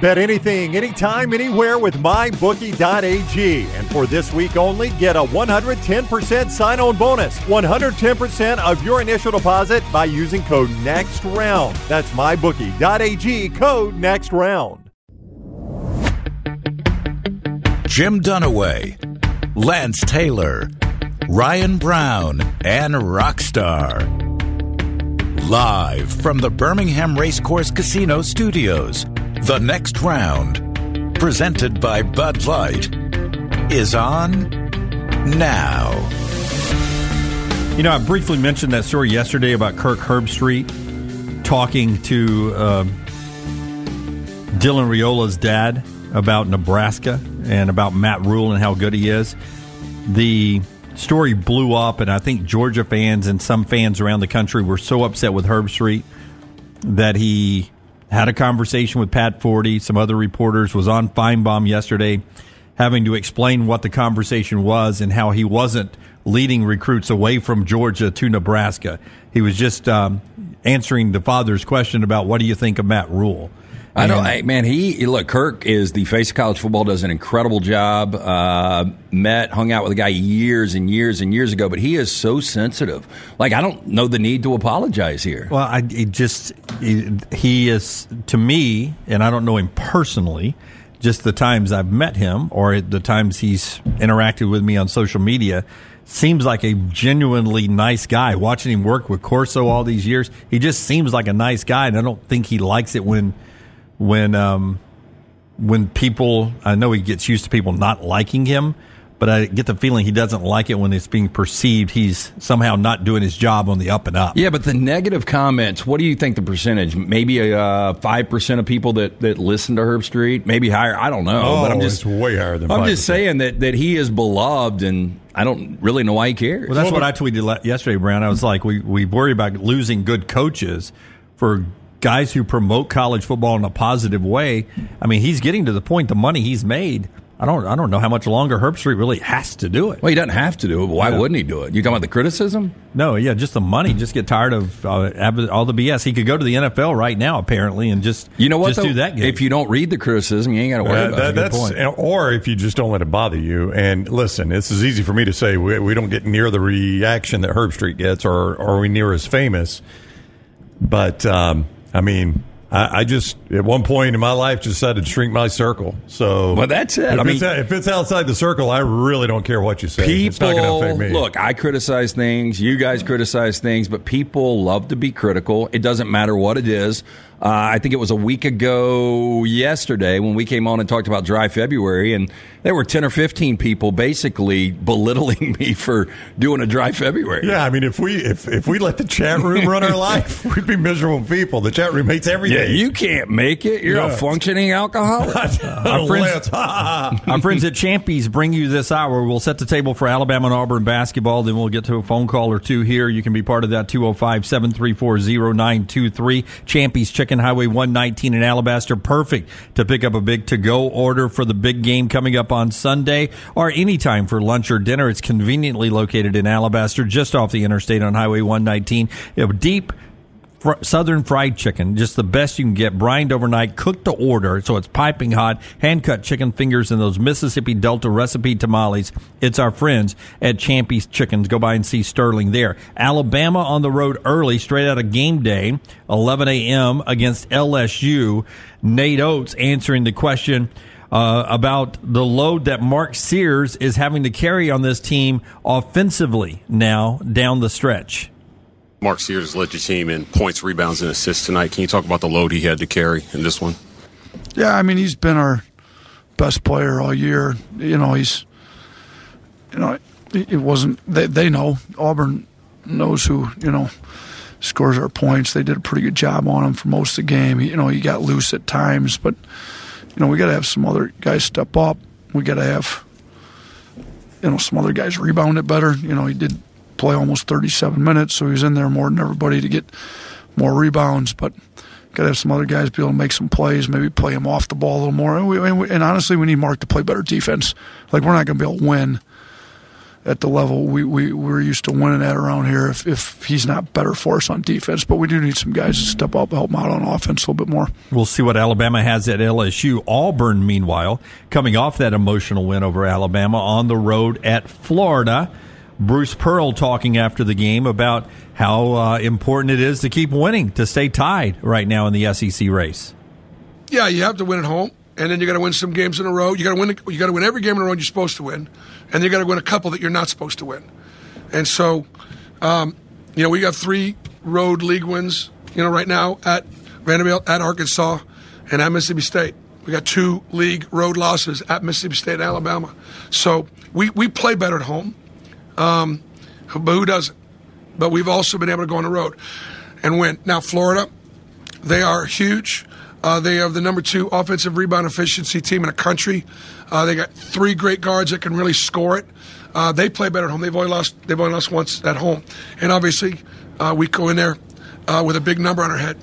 Bet anything, anytime, anywhere with mybookie.ag. And for this week only, get a 110% sign on bonus. 110% of your initial deposit by using code NEXTROUND. That's mybookie.ag, code NEXTROUND. Jim Dunaway, Lance Taylor, Ryan Brown, and Rockstar. Live from the Birmingham Racecourse Casino Studios. The next round, presented by Bud Light, is on now. You know, I briefly mentioned that story yesterday about Kirk Herbstreit talking to uh, Dylan Raiola's dad about Nebraska and about Matt Rhule and how good he is. The story blew up, and I think Georgia fans and some fans around the country were so upset with Herbstreit that he had a conversation with Pat Forde, some other reporters, was on Finebaum yesterday having to explain what the conversation was and how he wasn't leading recruits away from Georgia to Nebraska. He was just um, answering the father's question about what do you think of Matt Rhule. I know, hey, man. He look, Kirk is the face of college football. Does an incredible job. Uh, met, hung out with a guy years and years and years ago, but he is so sensitive. Like I don't know the need to apologize here. Well, I just he is to me, and I don't know him personally. Just the times I've met him, or the times he's interacted with me on social media, seems like a genuinely nice guy. Watching him work with Corso all these years, he just seems like a nice guy, and I don't think he likes it when when um, when people I know he gets used to people not liking him, but I get the feeling he doesn't like it when it's being perceived he's somehow not doing his job on the up and up. Yeah, but the negative comments, what do you think the percentage? Maybe uh, five uh, percent of people that, that listen to Herbstreit, maybe higher. I don't know, oh, but I'm just way higher than. I'm 5%. just saying that that he is beloved, and I don't really know why he cares. Well, that's well, what I tweeted yesterday, Brown. I was like, we we worry about losing good coaches for guys who promote college football in a positive way. I mean, he's getting to the point the money he's made. I don't. I don't know how much longer Herbstreit really has to do it. Well, he doesn't have to do it, but why yeah. wouldn't he do it? You talking about the criticism? No, yeah, just the money. Just get tired of uh, all the BS. He could go to the NFL right now, apparently, and just you know what? Just though? do that. Game. If you don't read the criticism, you ain't got to worry uh, about that, it. That's or if you just don't let it bother you. And listen, this is easy for me to say. We, we don't get near the reaction that Herbstreit gets, or, or are we near as famous? But um, I mean I, I, just at one point in my life decided to shrink my circle. So, well, that's it. If, I mean, it's, if it's outside the circle, I really don't care what you say. People, look, I criticize things. You guys criticize things, but people love to be critical. It doesn't matter what it is. Uh, I think it was a week ago yesterday when we came on and talked about dry February, and there were 10 or 15 people basically belittling me for doing a dry February. Yeah, I mean, if we if, if we let the chat room run our life, we'd be miserable people. The chat room hates everything. Yeah, you can't make it. You're yeah. a functioning alcoholic. our, friends, our friends at Champy's bring you this hour. We'll set the table for Alabama and Auburn basketball. Then we'll get to a phone call or two here. You can be part of that 205 734 0923. Champy's, check Chicken Highway 119 in Alabaster. Perfect to pick up a big to go order for the big game coming up on Sunday or anytime for lunch or dinner. It's conveniently located in Alabaster, just off the interstate on Highway 119. You deep fr- Southern fried chicken, just the best you can get, brined overnight, cooked to order, so it's piping hot, hand cut chicken fingers and those Mississippi Delta recipe tamales. It's our friends at Champy's Chickens. Go by and see Sterling there. Alabama on the road early, straight out of game day, 11 a.m. against LSU. Nate Oats answering the question. Uh, about the load that Mark Sears is having to carry on this team offensively now down the stretch. Mark Sears led your team in points, rebounds, and assists tonight. Can you talk about the load he had to carry in this one? Yeah, I mean, he's been our best player all year. You know, he's, you know, it wasn't, they, they know, Auburn knows who, you know, scores our points. They did a pretty good job on him for most of the game. You know, he got loose at times, but, you know, we got to have some other guys step up. We got to have, you know, some other guys rebound it better. You know, he did play almost 37 minutes, so he was in there more than everybody to get more rebounds. But got to have some other guys be able to make some plays, maybe play him off the ball a little more. And, we, and, we, and honestly, we need Mark to play better defense. Like we're not going to be able to win at the level we, we, we're used to winning at around here if, if he's not better for us on defense. But we do need some guys to step up, help him out on offense a little bit more. We'll see what Alabama has at LSU. Auburn, meanwhile, coming off that emotional win over Alabama on the road at Florida. Bruce Pearl talking after the game about how uh, important it is to keep winning to stay tied right now in the SEC race. Yeah, you have to win at home, and then you got to win some games in a row. You got to win. You got to win every game in a row you're supposed to win, and you got to win a couple that you're not supposed to win. And so, um, you know, we got three road league wins. You know, right now at Vanderbilt, at Arkansas, and at Mississippi State. We got two league road losses at Mississippi State and Alabama. So we, we play better at home. Um, but who doesn't? But we've also been able to go on the road and win. Now, Florida, they are huge. Uh, they have the number two offensive rebound efficiency team in the country. Uh, they got three great guards that can really score it. Uh, they play better at home. They've only lost. They've only lost once at home, and obviously, uh, we go in there uh, with a big number on our head.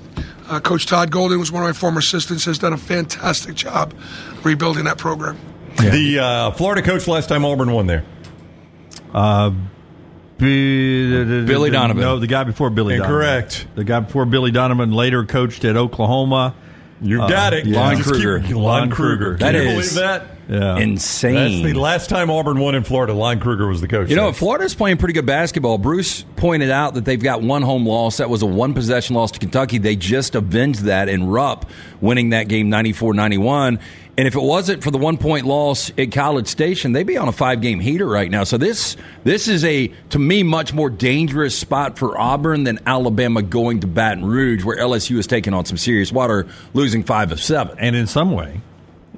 Uh, Coach Todd Golden was one of my former assistants. Has done a fantastic job rebuilding that program. Yeah. The Florida coach last time Auburn won there. Uh, Billy Donovan. No, the guy before Billy Incorrect. Donovan. The guy before Billy Donovan later coached at Oklahoma. You uh, got it. Yeah. Lon Kruger. Keep, Lon Kruger. That Can you is believe that? Yeah. insane. That's the last time Auburn won in Florida. Lon Kruger was the coach. You know, there. Florida's playing pretty good basketball. Bruce pointed out that they've got one home loss. That was a one possession loss to Kentucky. They just avenged that in Rupp, winning that game 94 91. And if it wasn't for the one point loss at College Station, they'd be on a five game heater right now. So this this is a to me much more dangerous spot for Auburn than Alabama going to Baton Rouge, where LSU is taking on some serious water, losing five of seven. And in some way,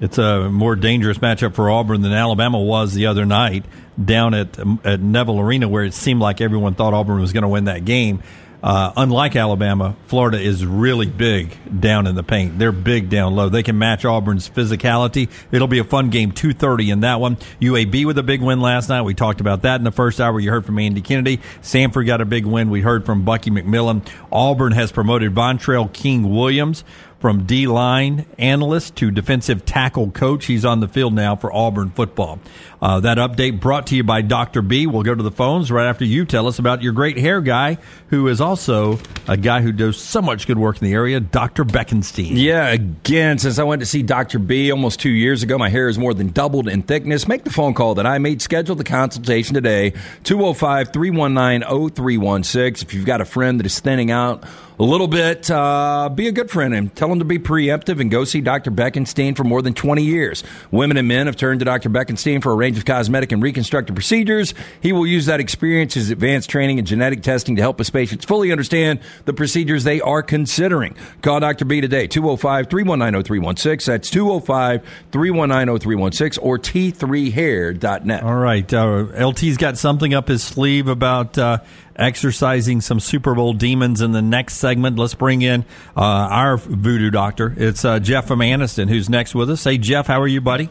it's a more dangerous matchup for Auburn than Alabama was the other night down at at Neville Arena, where it seemed like everyone thought Auburn was going to win that game. Uh, unlike Alabama, Florida is really big down in the paint. They're big down low. They can match Auburn's physicality. It'll be a fun game, 2.30 in that one. UAB with a big win last night. We talked about that in the first hour. You heard from Andy Kennedy. Samford got a big win. We heard from Bucky McMillan. Auburn has promoted Vontrell King Williams from D line analyst to defensive tackle coach. He's on the field now for Auburn football. Uh, that update brought to you by Dr. B. We'll go to the phones right after you tell us about your great hair guy, who is also a guy who does so much good work in the area, Dr. Beckenstein. Yeah, again, since I went to see Dr. B almost two years ago, my hair is more than doubled in thickness. Make the phone call that I made. Schedule the consultation today, 205 319 0316. If you've got a friend that is thinning out, a little bit, uh, be a good friend and tell them to be preemptive and go see Dr. Beckenstein for more than 20 years. Women and men have turned to Dr. Beckenstein for a range of cosmetic and reconstructive procedures. He will use that experience, his advanced training and genetic testing to help his patients fully understand the procedures they are considering. Call Dr. B today, 205 319 0316. That's 205 319 0316 or t3hair.net. All right. Uh, LT's got something up his sleeve about. Uh, exercising some Super Bowl demons in the next segment. Let's bring in uh, our voodoo doctor. It's uh, Jeff from Anniston, who's next with us. Hey, Jeff, how are you, buddy?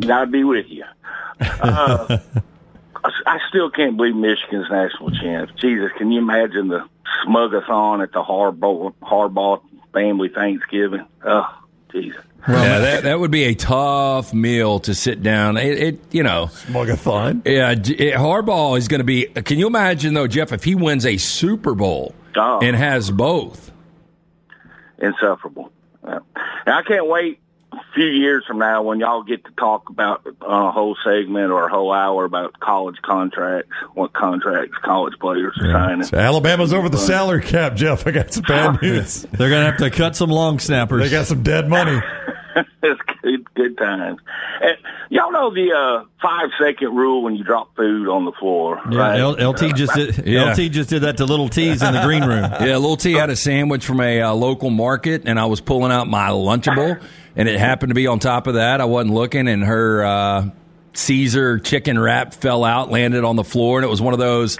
God be with you. Uh, I still can't believe Michigan's national champ. Jesus, can you imagine the smugathon at the Harbaugh, Harbaugh family Thanksgiving? Oh, Jesus. Well, yeah, that, that would be a tough meal to sit down. It, it you know, smugathon. Yeah, it, Harbaugh is going to be. Can you imagine though, Jeff, if he wins a Super Bowl oh. and has both? Insufferable. Uh, I can't wait a few years from now when y'all get to talk about on a whole segment or a whole hour about college contracts, what contracts college players are yeah. signing. So Alabama's over the salary cap, Jeff. I got some bad news. They're going to have to cut some long snappers. They got some dead money. it's good, good times. And y'all know the uh, five second rule when you drop food on the floor. Yeah, right? L- LT just did. Yeah. LT just did that to Little T's in the green room. Yeah, Little T had a sandwich from a uh, local market, and I was pulling out my Lunchable, and it happened to be on top of that. I wasn't looking, and her uh, Caesar chicken wrap fell out, landed on the floor, and it was one of those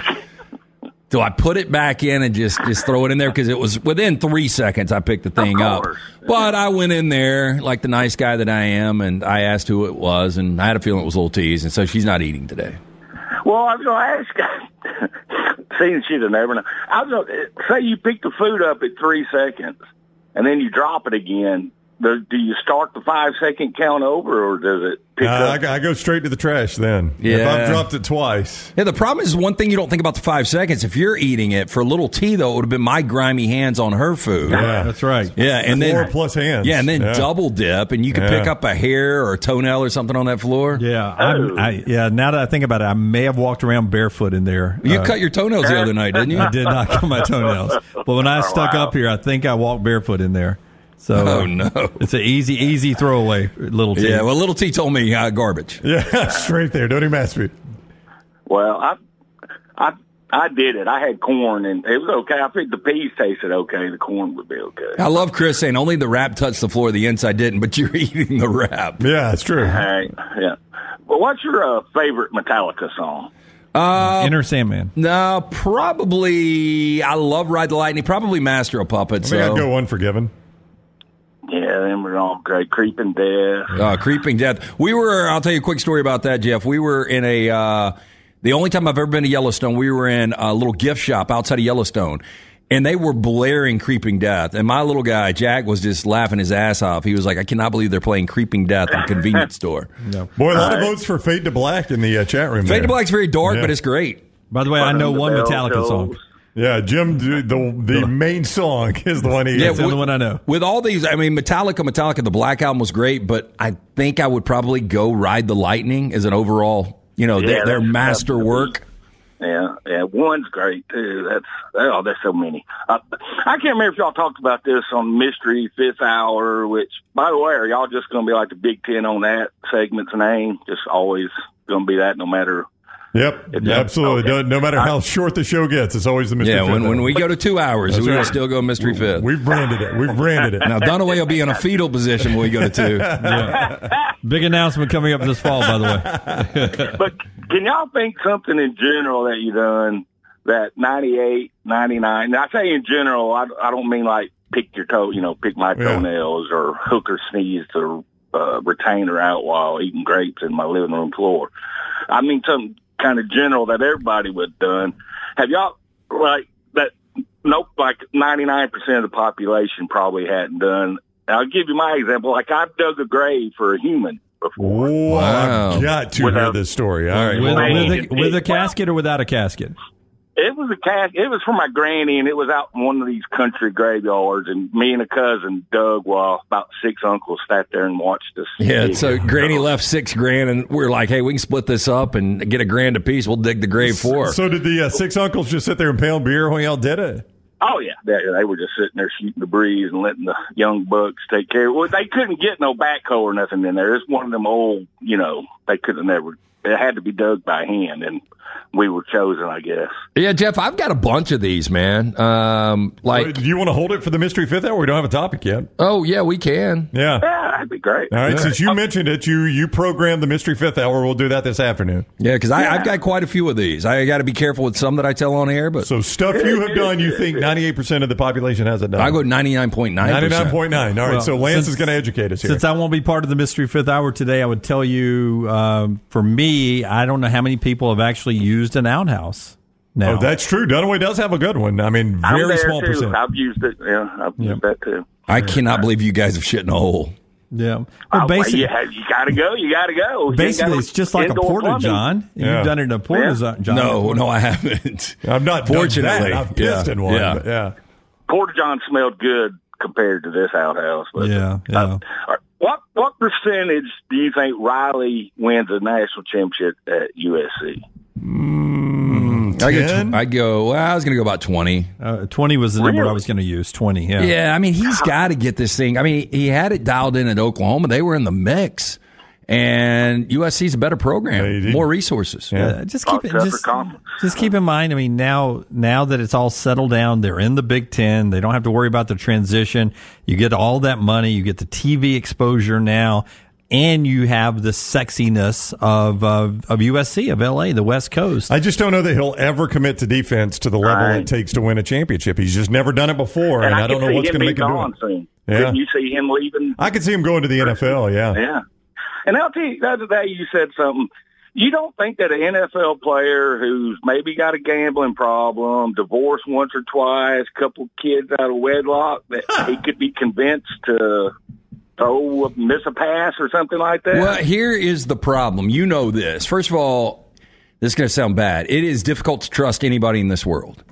do I put it back in and just just throw it in there because it was within three seconds I picked the thing up. But I went in there like the nice guy that I am, and I asked who it was, and I had a feeling it was Little T's, and so she's not eating today. Well, I was going to ask. Seeing she'd have never know. I was to say you pick the food up at three seconds, and then you drop it again. Do, do you start the five second count over, or does it pick Uh, up? I, I go straight to the trash then. Yeah. If Yeah. I've dropped it twice. Yeah, the problem is one thing you don't think about the five seconds. If you're eating it for a little T, though, it would have been my grimy hands on her food. Yeah. That's right. Yeah, and Four then plus hands. Yeah, and then Yeah. double dip, and you could Yeah. pick up a hair or a toenail or something on that floor. Yeah, I'm, I, yeah. Now that I think about it, I may have walked around barefoot in there. You Uh, cut your toenails the other night, didn't you? I did not cut my toenails, but when I stuck wow. up here, I think I walked barefoot in there. So, Oh, uh, no. it's an easy, easy throwaway, little T. Yeah, well, little T told me uh, garbage. Yeah, straight there. Don't even ask me. Well, I, I, I did it. I had corn, and it was okay. I think the peas tasted okay. The corn would be okay. I love Chris saying only the wrap touched the floor, the inside didn't, but you're eating the wrap. Yeah, it's true. All right, yeah. Well, what's your uh, favorite Metallica song? Enter Sandman. No, probably. I love Ride the Lightning. Probably Master of Puppets. I think so. I'd go Unforgiven. Yeah, them were all great. Creeping Death. Uh, creeping death. We were. I'll tell you a quick story about that, Jeff. We were in a. Uh, the only time I've ever been to Yellowstone, we were in a little gift shop outside of Yellowstone, and they were blaring "Creeping Death." And my little guy Jack was just laughing his ass off. He was like, "I cannot believe they're playing "Creeping Death" in a convenience store." Boy, a lot of votes for Fade to Black in the uh, chat room. Fade there. to Black's very dark, Yeah. but it's great. By the way, I know one Metallica Shows. song. Yeah, Jim, the the, the main song is the one he. Yeah, That's the one I know. With all these, I mean, Metallica, Metallica, the Black Album was great, but I think I would probably go Ride the Lightning as an overall, you know, Yeah, their, their that's- master work. Yeah, yeah. One's great too. That's oh, there's so many. Uh, I can't remember if y'all talked about this on Mystery Fifth Hour. Which, by the way, are y'all just going to be like the Big Ten on that segment's name? Just always going to be that, no matter. Yep, Yeah. absolutely. Okay. No, no matter how short the show gets, it's always the Mystery Yeah, Fifth when, when we go to two hours, That's we will right. still go Mystery Fifth. We've branded it. We've branded it. now, Dunaway will be in a fetal position when we go to two. Big announcement coming up this fall, by the way. But can y'all think something in general that you done that 98, 99? Now, I say in general, I, I don't mean like pick your toe, you know, pick my Yeah. toenails or hook or sneeze or uh, retainer out while eating grapes in my living room floor. I mean something kind of general that everybody would have done. Have y'all like that? Nope, like 99% of the population probably hadn't done. I'll give you my example. Like I've dug a grave for a human before. Wow. I've got to Without- hear this story. All right. with, hold with, a, with a casket or without a casket? It was a cash. It was for my granny, and it was out in one of these country graveyards. And me and a cousin Doug, while about six uncles sat there and watched us. Yeah, dig. so Granny left six grand, and we're like, hey, we can split this up and get a grand apiece. We'll dig the grave for her. So did the uh, six uncles just sit there and pound beer when y'all did it? Oh yeah, they, they were just sitting there shooting the breeze and letting the young bucks take care. of it. Well, they couldn't get no backhoe or nothing in there. It's one of them old, you know. They could have never. It had to be dug by hand, and we were chosen, I guess. Yeah, Jeff, I've got a bunch of these, man. Um, like, Do you want to hold it for the Mystery Fifth Hour? We don't have a topic yet. oh yeah, we can. Yeah. Yeah, that'd be great. All right. Since you mentioned it, you you programmed the Mystery Fifth Hour. We'll do that this afternoon. Yeah, because I've got quite a few of these. I got to be careful with some that I tell on air, but So stuff you have done, you think ninety eight percent of the population hasn't done. I go ninety nine point nine. ninety nine point nine. All right. Well, so Lance since- is going to educate us here. Since I won't be part of the Mystery Fifth Hour today, I would tell you, um, for me, I don't know how many people have actually used an outhouse. Now, oh, that's true. Dunaway does have a good one. I mean, very small too. percent. I've used it. Yeah, I've used that too. I cannot believe you guys have shit in a hole. yeah. Well, Oh, basically, you, you got to go. You got to go. You basically, it's just like a indoor porta john. Yeah. You've done it in a porta john. No, no, I haven't. I'm not done Fortunately. I've pissed yeah, in one. yeah. but yeah. Porta John smelled good compared to this outhouse. But, Yeah, yeah. uh, what what percentage do you think Riley wins a national championship at USC? I go, 10? I go. Well, I was going to go about twenty. Uh, 20 was the number I was going to use. 20, yeah. Yeah, I mean, he's got to get this thing. I mean, he had it dialed in at Oklahoma. They were in the mix, and USC is a better program, more resources. Uh, just keep it. Just, just keep in mind. I mean, now now that it's all settled down, they're in the Big Ten. They don't have to worry about the transition. You get all that money. You get the TV exposure now, and you have the sexiness of of, of USC of LA, the West Coast. I just don't know that he'll ever commit to defense to the level Right. it takes to win a championship. He's just never done it before, and, I, don't know what's going to make him do gone it. soon. Yeah. Couldn't you see him leaving? I could see him going to the NFL. Yeah. Yeah. And I'll tell you, the other day you said something. You don't think that an NFL player who's maybe got a gambling problem, divorced once or twice, couple kids out of wedlock, that he could be convinced to throw miss a pass or something like that? Well, here is the problem. You know this. First of all, this is going to sound bad. It is difficult to trust anybody in this world.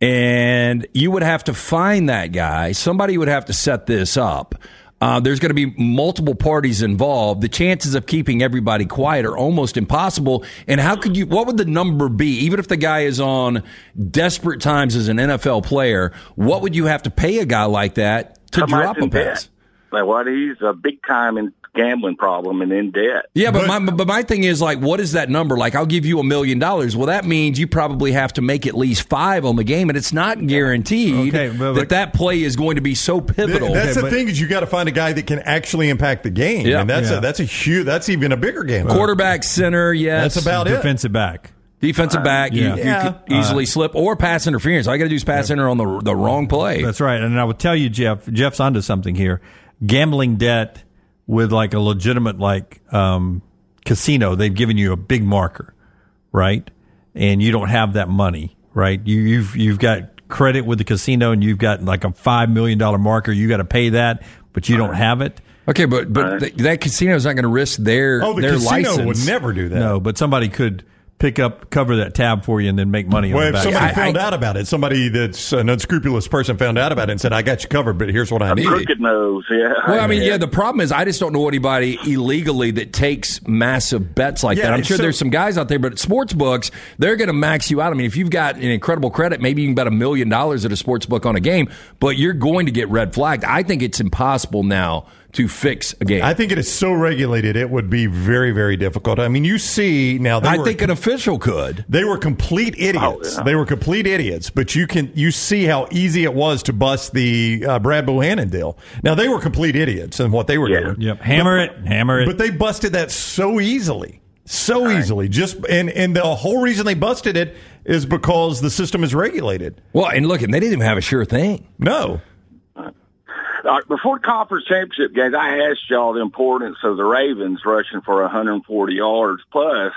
And you would have to find that guy. Somebody would have to set this up. Uh, there's going to be multiple parties involved. The chances of keeping everybody quiet are almost impossible. And how could you, what would the number be? Even if the guy is on desperate times as an NFL player, what would you have to pay a guy like that to drop a pass? Like what? He's a big time in gambling problem and in debt. Yeah, but, my but my thing is like, what is that number? Like, I'll give you a million dollars. Well, that means you probably have to make at least five on the game, and it's not guaranteed Okay, but- that that play is going to be so pivotal. That's the but- thing is you got to find a guy that can actually impact the game, Yeah. and that's Yeah. a that's a huge that's even a bigger game. Quarterback, center, yes. That's about it. Defensive back. Defensive uh, back, you, Yeah. you Yeah. could easily uh-huh. slip or pass interference. All you got to do is pass inter on the the wrong play. That's right. And I would tell you, Jeff, Jeff's onto something here. Gambling debt with like a legitimate like um, casino, they've given you a big marker, right? And you don't have that money, right? You, you've you've got credit with the casino, and you've got like a five million dollar marker. You got to pay that, but you don't have it. Okay, but but th- that casino is not going to risk their Oh, the their casino license. would never do that. No, but somebody could pick up, cover that tab for you, and then make money Well, on if the back. somebody I- found I- out about it, somebody that's an unscrupulous person found out about it and said, "I got you covered, but here's what I need." Crooked nose, yeah. Well, I mean, yeah. The problem is, I just don't know anybody illegally that takes massive bets like Yeah, that. I'm sure so- there's some guys out there, but sports books, they're going to max you out. I mean, if you've got an incredible credit, maybe you can bet a million dollars at a sports book on a game, but you're going to get red flagged. I think it's impossible now to fix a game. I I, think it is so regulated; it would be very, very difficult. I mean, you see now. They were, think an official could. They were complete idiots. Oh, yeah. They were complete idiots. But you can you see how easy it was to bust the uh, Brad Bohannon deal. Now they were complete idiots in what they were Yeah. doing. Yep, hammer it, hammer it. But they busted that so easily, so easily. Just and and the whole reason they busted it is because the system is regulated. Well, and look, and they didn't even have a sure thing. No, All right, before conference championship games, I asked y'all the importance of the Ravens rushing for 140 yards plus,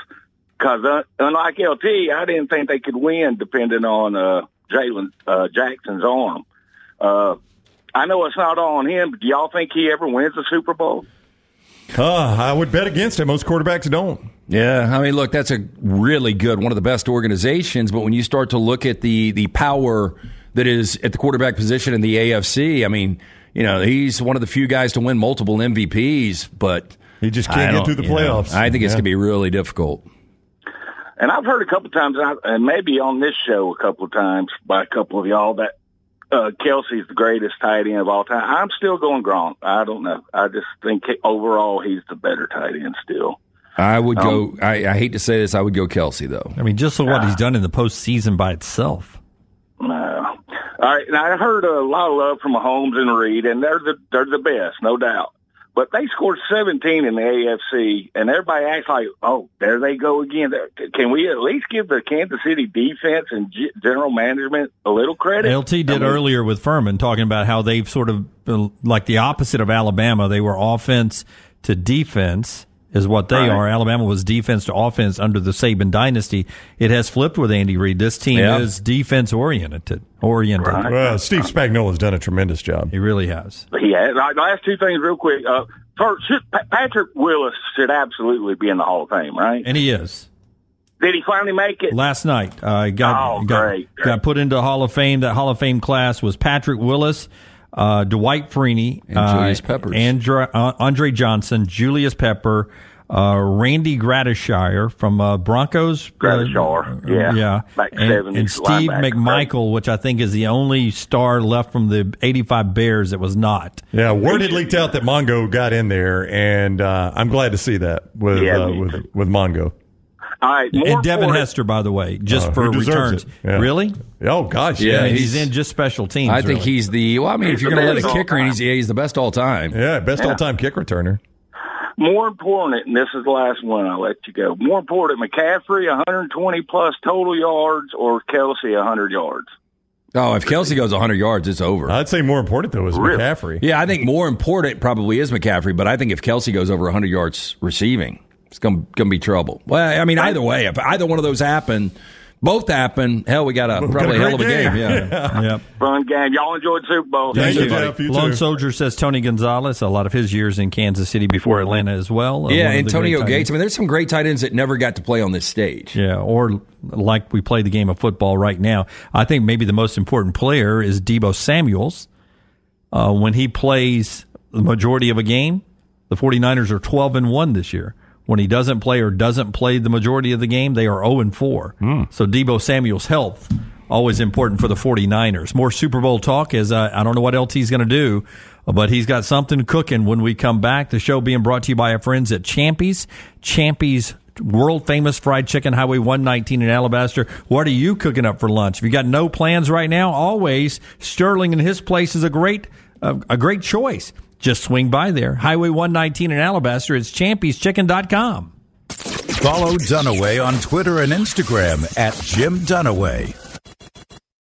because uh, unlike LT, I didn't think they could win depending on uh, Jalen uh, Jackson's arm. Uh, I know it's not on him, but do y'all think he ever wins the Super Bowl? uh, I would bet against it. Most quarterbacks don't. Yeah, I mean, look, that's a really good one of the best organizations. But when you start to look at the the power that is at the quarterback position in the AFC, I mean, you know, he's one of the few guys to win multiple MVPs, but He just can't get through the you know, playoffs. I think it's going to be really difficult. And I've heard a couple of times, and maybe on this show a couple of times by a couple of y'all that uh, Kelce's the greatest tight end of all time. I'm still going Gronk. I don't know. I just think overall he's the better tight end still. I would Um, go. I, I hate to say this, I would go Kelce though. I mean, just for what he's done in the postseason by itself. No. All right. Now I heard a lot of love from Mahomes and Reid, and they're the they're the best, no doubt. But they scored 17 in the AFC, and everybody acts like, oh, there they go again. Can we at least give the Kansas City defense and general management a little credit? LT did I mean, earlier with Furman talking about how they've sort of uh, like the opposite of Alabama. They were offense to defense is what they Right. are. Alabama was defense to offense under the Saban dynasty. It has flipped with Andy Reid. This team Yeah. is defense oriented. Oriented. Right. Well, Steve Spagnuolo's done a tremendous job. He really has. He has. All right, last two things real quick. Uh, first, should, Pa- Patrick Willis should absolutely be in the Hall of Fame, right? And he is. Did he finally make it? Last night, uh, got, Oh, got, great, great. got put into Hall of Fame. That Hall of Fame class was Patrick Willis, uh, Dwight Freeney, And uh, Julius Peppers. Andre, uh, Andre Johnson, Julius Pepper, uh, Randy Gradishar from uh, Broncos. uh, Gradishar, yeah. yeah, Back and, and Steve linebacker, McMichael, which I think is the only star left from the '85 Bears that was not. Yeah, word had leaked out that Mongo got in there, and uh, I'm glad to see that with Yeah, uh, with with Mongo. All right. More and Devin important- Hester, by the way, just Uh, for returns. Yeah. Really? Oh gosh, Yeah, I mean, he's- he's, in just special teams. I think really. he's the. Well, I mean, if you're going to let a kicker in, he's, yeah, he's the best all time. yeah, best Yeah. all time kick returner. More important, and this is the last one, I'll let you go. More important, McCaffrey 120 plus total yards or Kelce 100 yards? Oh, if Kelce goes 100 yards, it's over. I'd say more important though is Really? McCaffrey. Yeah, I think more important probably is McCaffrey, but I think if Kelce goes over 100 yards receiving, it's going to be trouble. Well, I mean, either way, if either one of those happen, Both happen. Hell, we got a probably a hell of a game. Yeah. Yep. Fun game. Y'all enjoyed Super Bowl. Thank you. Jeff. You Lone. Soldier says Tony Gonzalez. A lot of his years in Kansas City before Atlanta as well. Uh, Yeah, one of the Antonio Gates. I mean, there's some great tight ends that never got to play on this stage. Yeah, or like we play the game of football right now. I think maybe the most important player is Deebo Samuels. Uh, when he plays the majority of a game, the 49ers are 12 and 1 this year. When he doesn't play or doesn't play the majority of the game, they are 0 and 4. So Deebo Samuel's health always important for the 49ers. More Super Bowl talk as uh, I don't know what else he's going to do, but he's got something cooking when we come back. The show being brought to you by our friends at Champy's. Champy's world famous fried chicken highway 119 in alabaster what are you cooking up for lunch if you got no plans right now always sterling and his place is a great uh, a great choice just swing by there. Highway 119 in alabaster. It's champyschicken.com Follow Dunaway on Twitter and Instagram at Jim Dunaway.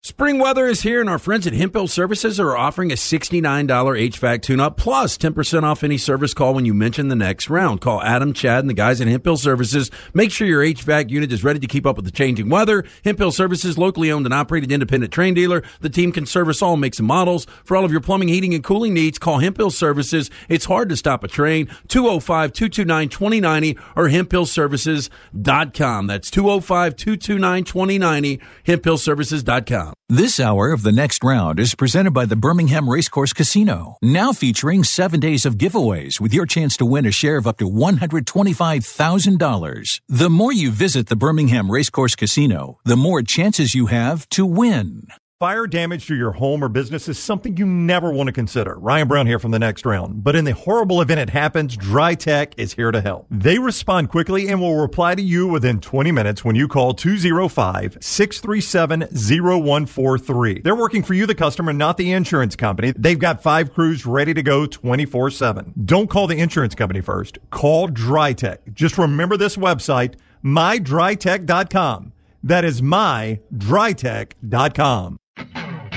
Spring weather is here, and our friends at Hemphill Services are offering a $69 HVAC tune-up plus 10% off any service call when you mention the next round. Call Adam, Chad, and the guys at Hemphill Services. Make sure your HVAC unit is ready to keep up with the changing weather. Hemphill Services, locally owned and operated independent Trane dealer. The team can service all makes and models. For all of your plumbing, heating, and cooling needs, call Hemphill Services. It's hard to stop a Trane. 205-229-2090 or hemphillservices.com. That's 205-229-2090, hemphillservices.com. This hour of the next round is presented by the Birmingham Racecourse Casino, now featuring seven days of giveaways with your chance to win a share of up to $125,000. The more you visit the Birmingham Racecourse Casino, the more chances you have to win. Fire damage to your home or business is something you never want to consider. Ryan Brown here from the next round. But in the horrible event it happens, Dry Tech is here to help. They respond quickly and will reply to you within 20 minutes when you call 205 637 0143. They're working for you, the customer, not the insurance company. They've got five crews ready to go 24 7. Don't call the insurance company first. Call Dry Tech. Just remember this website, mydrytech.com. That is mydrytech.com.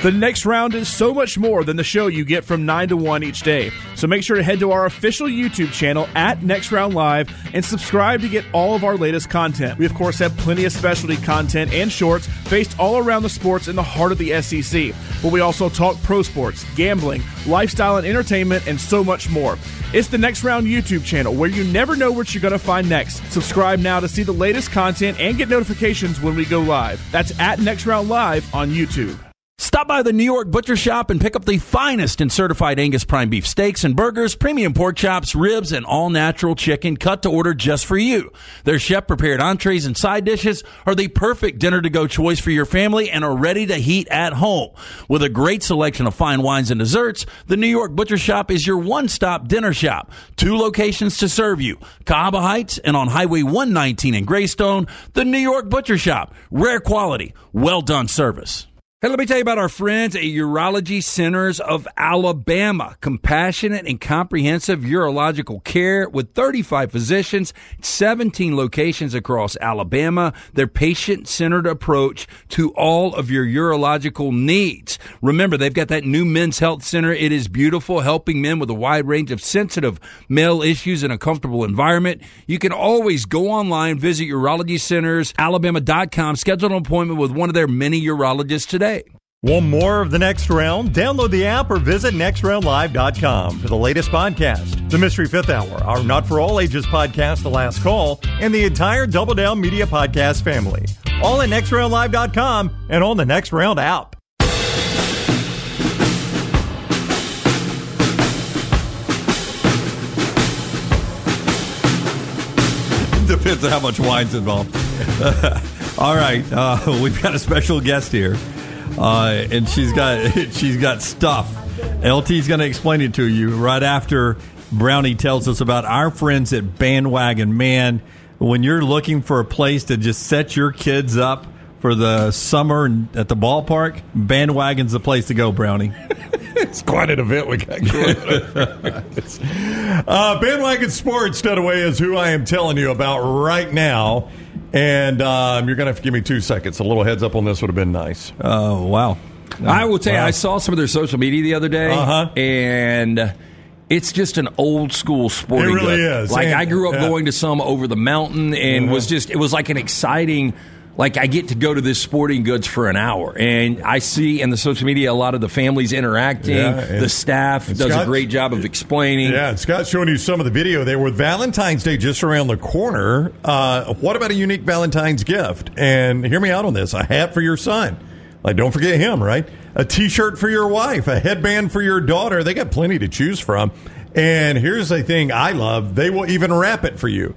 The next round is so much more than the show you get from 9 to 1 each day. So make sure to head to our official YouTube channel at Next Round Live and subscribe to get all of our latest content. We, of course, have plenty of specialty content and shorts based all around the sports in the heart of the SEC. But we also talk pro sports, gambling, lifestyle and entertainment, and so much more. It's the Next Round YouTube channel where you never know what you're going to find next. Subscribe now to see the latest content and get notifications when we go live. That's at Next Round Live on YouTube. Stop by the New York Butcher Shop and pick up the finest in certified Angus prime beef steaks and burgers, premium pork chops, ribs, and all natural chicken cut to order just for you. Their chef prepared entrees and side dishes are the perfect dinner to go choice for your family and are ready to heat at home. With a great selection of fine wines and desserts, the New York Butcher Shop is your one stop dinner shop. Two locations to serve you Cahaba Heights and on Highway 119 in Greystone, the New York Butcher Shop. Rare quality, well done service. Hey, let me tell you about our friends at Urology Centers of Alabama. Compassionate and comprehensive urological care with 35 physicians, 17 locations across Alabama. Their patient centered approach to all of your urological needs. Remember, they've got that new men's health center. It is beautiful, helping men with a wide range of sensitive male issues in a comfortable environment. You can always go online, visit urologycentersalabama.com, schedule an appointment with one of their many urologists today. Want more of the next round? Download the app or visit nextroundlive.com for the latest podcast. The Mystery Fifth Hour, our not for all ages podcast, The Last Call, and the entire Double Down Media podcast family. All at nextroundlive.com and on the Next Round app. Depends on how much wine's involved. All right, uh, we've got a special guest here, uh, and she's got she's got stuff. LT's going to explain it to you right after Brownie tells us about our friends at Bandwagon. Man, when you're looking for a place to just set your kids up for the summer at the ballpark, Bandwagon's the place to go, Brownie. it's quite an event we got going uh, Bandwagon Sports, Dunaway, is who I am telling you about right now. And um, you're going to have to give me two seconds. A little heads up on this would have been nice. Oh, wow. I will tell you. I saw some of their social media the other day, Uh-huh. and it's just an old school sporting It really good. is. Like And- I grew up yeah. going to some over the mountain, and Mhm. was just it was like an exciting like I get to go to this sporting goods for an hour, and I see in the social media a lot of the families interacting. Yeah, the staff does a great job of explaining. Yeah, and Scott's showing you some of the video there with Valentine's Day just around the corner. Uh, what about a unique Valentine's gift? And hear me out on this: a hat for your son. Like, don't forget him, right? A T-shirt for your wife, a headband for your daughter. They got plenty to choose from. And here's the thing I love: they will even wrap it for you.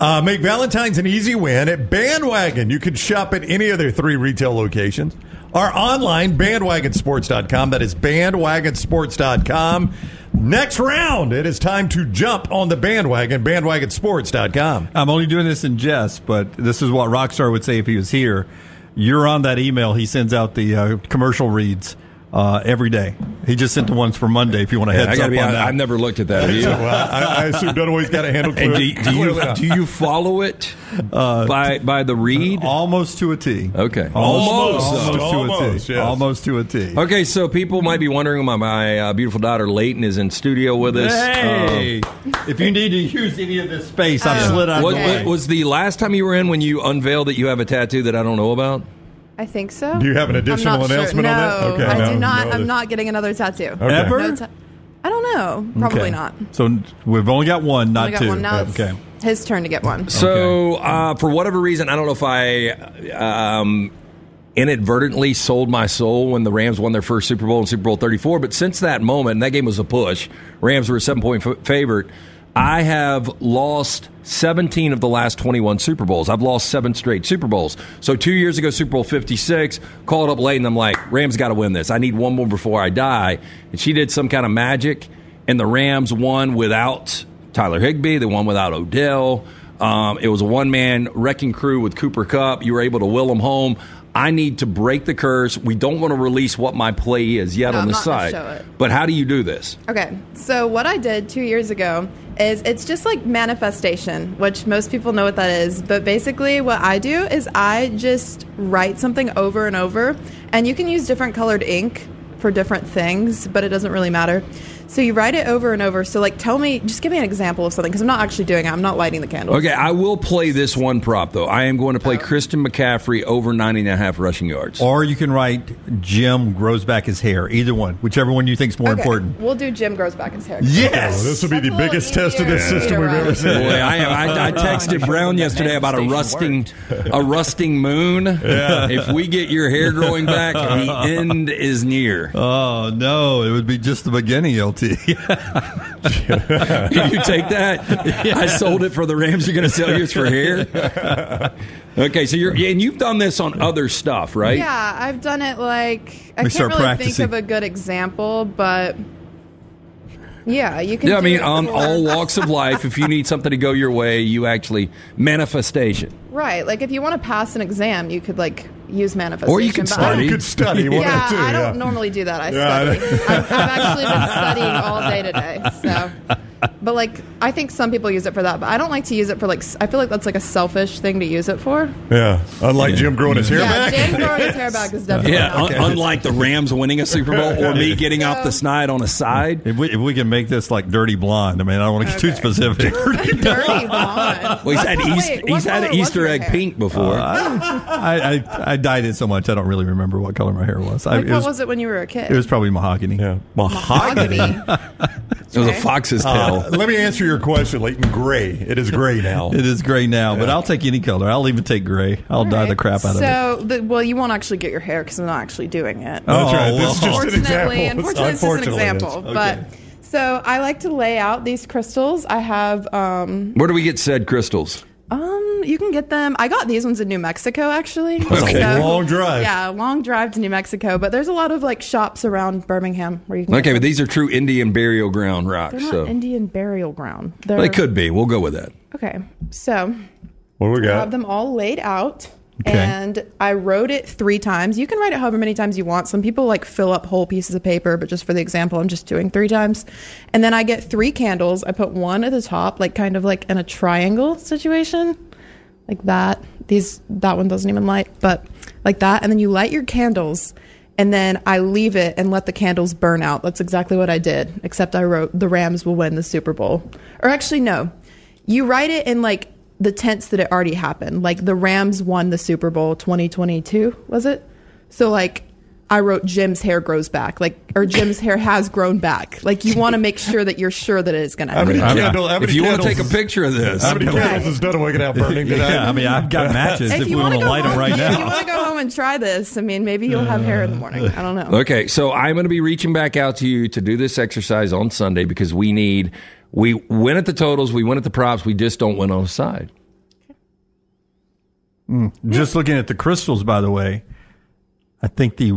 Uh, make Valentine's an easy win at Bandwagon. You can shop at any of their three retail locations. Or online, bandwagonsports.com. That is bandwagonsports.com. Next round, it is time to jump on the bandwagon, bandwagonsports.com. I'm only doing this in jest, but this is what Rockstar would say if he was here. You're on that email. He sends out the uh, commercial reads uh, every day. He just sent the ones for Monday. If you want to Yeah, heads I up be on honest, that, I've never looked at that. Have you? Well, I, I assume Dunaway's got a handle And clear. do, do you do you follow it by by the read? almost to a T. Okay, Almost, Almost, almost, to a almost, yes. Almost to a T. Okay, so people might be wondering why my uh, beautiful daughter Leighton is in studio with us. Hey, if you need to use any of this space, I've slid out What, was, of the way. was the last time you were in when you unveiled that you have a tattoo that I don't know about? I think so. Do you have an I'm additional not sure. announcement no, on that? Okay, I no, do not. no, I'm not getting another tattoo. Okay. Ever? No ta- I don't know. Probably Okay. not. So we've only got one, not Only got two. one. Now it's okay. his turn to get one. So, uh, for whatever reason, I don't know if I um, inadvertently sold my soul when the Rams won their first Super Bowl in Super Bowl 34. But since that moment, and that game was a push, Rams were a seven point f- favorite. I have lost 17 of the last 21 Super Bowls. I've lost seven straight Super Bowls. So two years ago, Super Bowl 56, called up late, and I'm like, Rams got to win this. I need one more before I die. And she did some kind of magic, and the Rams won without Tyler Higbee. They won without Odell. Um, it was a one man wrecking crew with Cooper Kupp. You were able to will them home. I need to break the curse. We don't want to release what my play is yet No, on the site. But how do you do this? Okay, so what I did two years ago is it's just like manifestation, which most people know what that is. But basically, what I do is I just write something over and over, and you can use different colored ink for different things, but it doesn't really matter. So you write it over and over. So, like, tell me, just give me an example of something, because I'm not actually doing it. I'm not lighting the candles. Okay, I will play this one prop, though. I am going to play Oh. Christian McCaffrey over 90 and a half rushing yards. Or you can write Jim grows back his hair. Either one, whichever one you think is more Okay, important. We'll do Jim grows back his hair. Okay, oh, well, this will be That's the a little biggest test of this easier system we've ever seen. Boy, I, I, I texted Brown yesterday about a rusting, a rusting moon. If we get your hair growing back, the end is near. Oh no, it would be just the beginning, LT. Can you take that? I sold it for the Rams. You're going to sell yours for hair? Okay, so you're and you've done this on other stuff, right? Yeah, I've done it like I We can't start really practicing. think of a good example, but yeah, you can. Yeah, I mean, it on for- all walks of life, if you need something to go your way, you actually manifestation. right. Like if you want to pass an exam, you could like use manifestation. Or you could but I don't- study. You could study. one Yeah, or two, I don't yeah. normally do that. I Yeah, I study. I've, I've actually been studying all day today. So, but like, I think some people use it for that, but I don't like to use it for like. I feel like that's like a selfish thing to use it for. Yeah, unlike Jim growing his hair yeah, back. Jim growing his hair back is definitely Yeah, not. un- unlike the Rams winning a Super Bowl or me getting off the snide on a side. if, we, if we can make this like dirty blonde, I mean, I don't want to get too specific. Dirty blonde. Well, he's had, Wait, East, what he's had color was Easter egg hair? pink before. I, I I dyed it so much I don't really remember what color my hair was. I, Like, it what was, was it when you were a kid? it was probably mahogany. Yeah, mahogany. it was a fox's tail. Uh, let me answer your question, Leighton. Gray. It is gray now. It is gray now, but I'll take any color. I'll even take gray. I'll dye the crap out of it. so, well, you won't actually get your hair because I'm not actually doing it. That's Oh, right. This is just an example. Unfortunately, unfortunately, it's just an Unfortunately, it is. example. But so I like to lay out these crystals. I have, um, Where do we get said crystals? um, you can get them. I got these ones in New Mexico, actually. Okay. So- Long drive. Yeah, long drive to New Mexico. But there's a lot of like shops around Birmingham where you can. Okay, get but these are true Indian burial ground rocks. they're not So Indian burial ground. They're, they could be. We'll go with that. Okay, so What do we I have them all laid out. Okay. And I wrote it three times. You can write it however many times you want. Some people like fill up whole pieces of paper, but just for the example, I'm just doing three times. And then I get three candles. I put one at the top, like kind of like in a triangle situation, like that. These that one doesn't even light, but like that. And then you light your candles, and then I leave it and let the candles burn out. That's exactly what I did. Except I wrote the Rams will win the Super Bowl. Or actually, no, you write it in like the tense that it already happened. Like the Rams won the Super Bowl 2022, was it? So like I wrote Jim's hair grows back, like or Jim's hair has grown back. Like you want to make sure that you're sure that it is going to How many happen. candle- how If you want to take a picture of this, How many candles is Donna waking out burning today? Yeah, I mean, I've got matches if, we wanna want to go light them home- right if you want to go home and try this, I mean, maybe you'll have hair in the morning. I don't know. Okay, so I'm going to be reaching back out to you to do this exercise on Sunday because we need we win at the totals, we win at the props, we just don't win on the side. Hmm, just looking at the crystals, by the way, I think the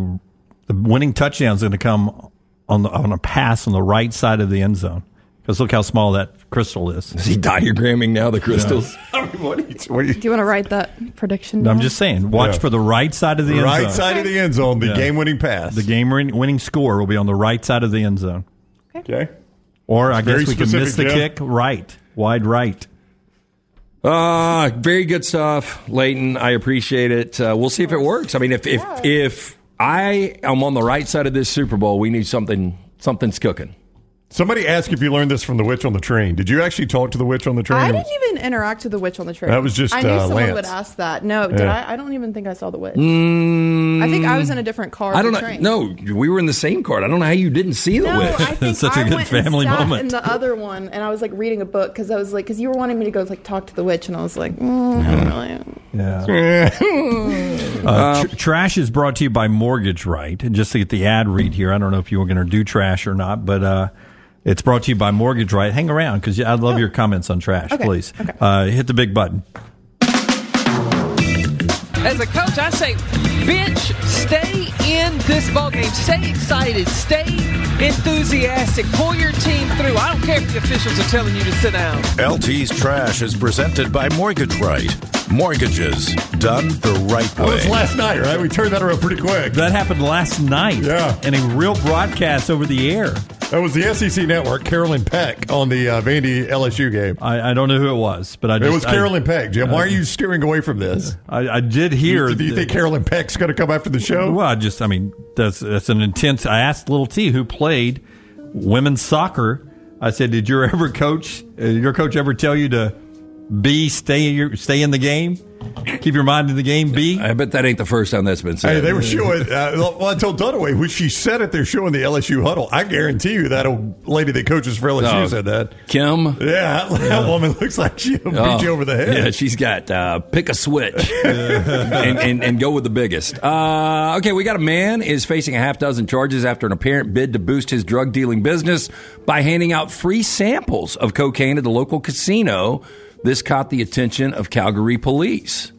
the winning touchdown is going to come on the, on a pass on the right side of the end zone. Because look how small that crystal is. Is he diagramming now the crystals? what are you, what are you, Do you want to write that prediction? I'm down? just saying, watch Yeah. for the right side of the end right zone. side of the end zone, the Yeah. game-winning pass. The game win- winning score will be on the right side of the end zone. okay. Or I Very guess we can miss the specific, Jim. kick right, wide right. Uh, very good stuff, Leighton. I appreciate it. Uh, we'll see if it works. I mean, if if if I am on the right side of this Super Bowl, we need something something's cooking. Somebody asked if you learned this from the witch on the train. Did you actually talk to the witch on the train? I didn't even interact with the witch on the train. That was just, I knew uh, someone Lance. would ask that. No, did Yeah. I? I don't even think I saw the witch. Mm, I think I was in a different car. I don't know. Train. No, we were in the same car. I don't know how you didn't see the No, witch. I think Such a I good went family and sat moment. In the other one, and I was like reading a book because I was like, because you were wanting me to go like talk to the witch, and I was like, mm, I don't really. Yeah. Uh, tr- trash is brought to you by Mortgage Right. And just to get the ad read here, I don't know if you were going to do trash or not, but uh, it's brought to you by Mortgage Right. Hang around because I'd love your comments on trash, Okay, please. okay. Uh, hit the big button. As a coach, I say, bitch, stay in this ball game. Stay excited. Stay enthusiastic. Pull your team through. I don't care if the officials are telling you to sit down. LT's Trash is presented by Mortgage Right. Mortgages done the right way. That was last night, right? We turned that around pretty quick. That happened last night. Yeah. In a real broadcast over the air. That was the SEC Network, Carolyn Peck on the uh, Vandy LSU game. I, I don't know who it was, but I just. it was I- Carolyn Peck, Jim. Why are you steering away from this? I, I did hear. Do you think Carolyn Peck's going to come after the show? Well, I just, I mean, that's that's an intense. I asked Little T who played women's soccer. I said, "Did your ever coach? Uh, your coach ever tell you to be stay in your stay in the game, keep your mind in the game? B. I bet that ain't the first time that's been said. Hey, they were showing. Uh, well, I told Dunaway when she said it, they're showing the LSU huddle. I guarantee you that old lady that coaches for LSU Oh, said that. Kim. Yeah, that woman looks like she'll Oh, beat you over the head. Yeah, she's got uh, pick a switch and, and, and go with the biggest. Uh, okay, we got a man is facing a half dozen charges after an apparent bid to boost his drug dealing business by handing out free samples of cocaine at the local casino. This caught the attention of Calgary police.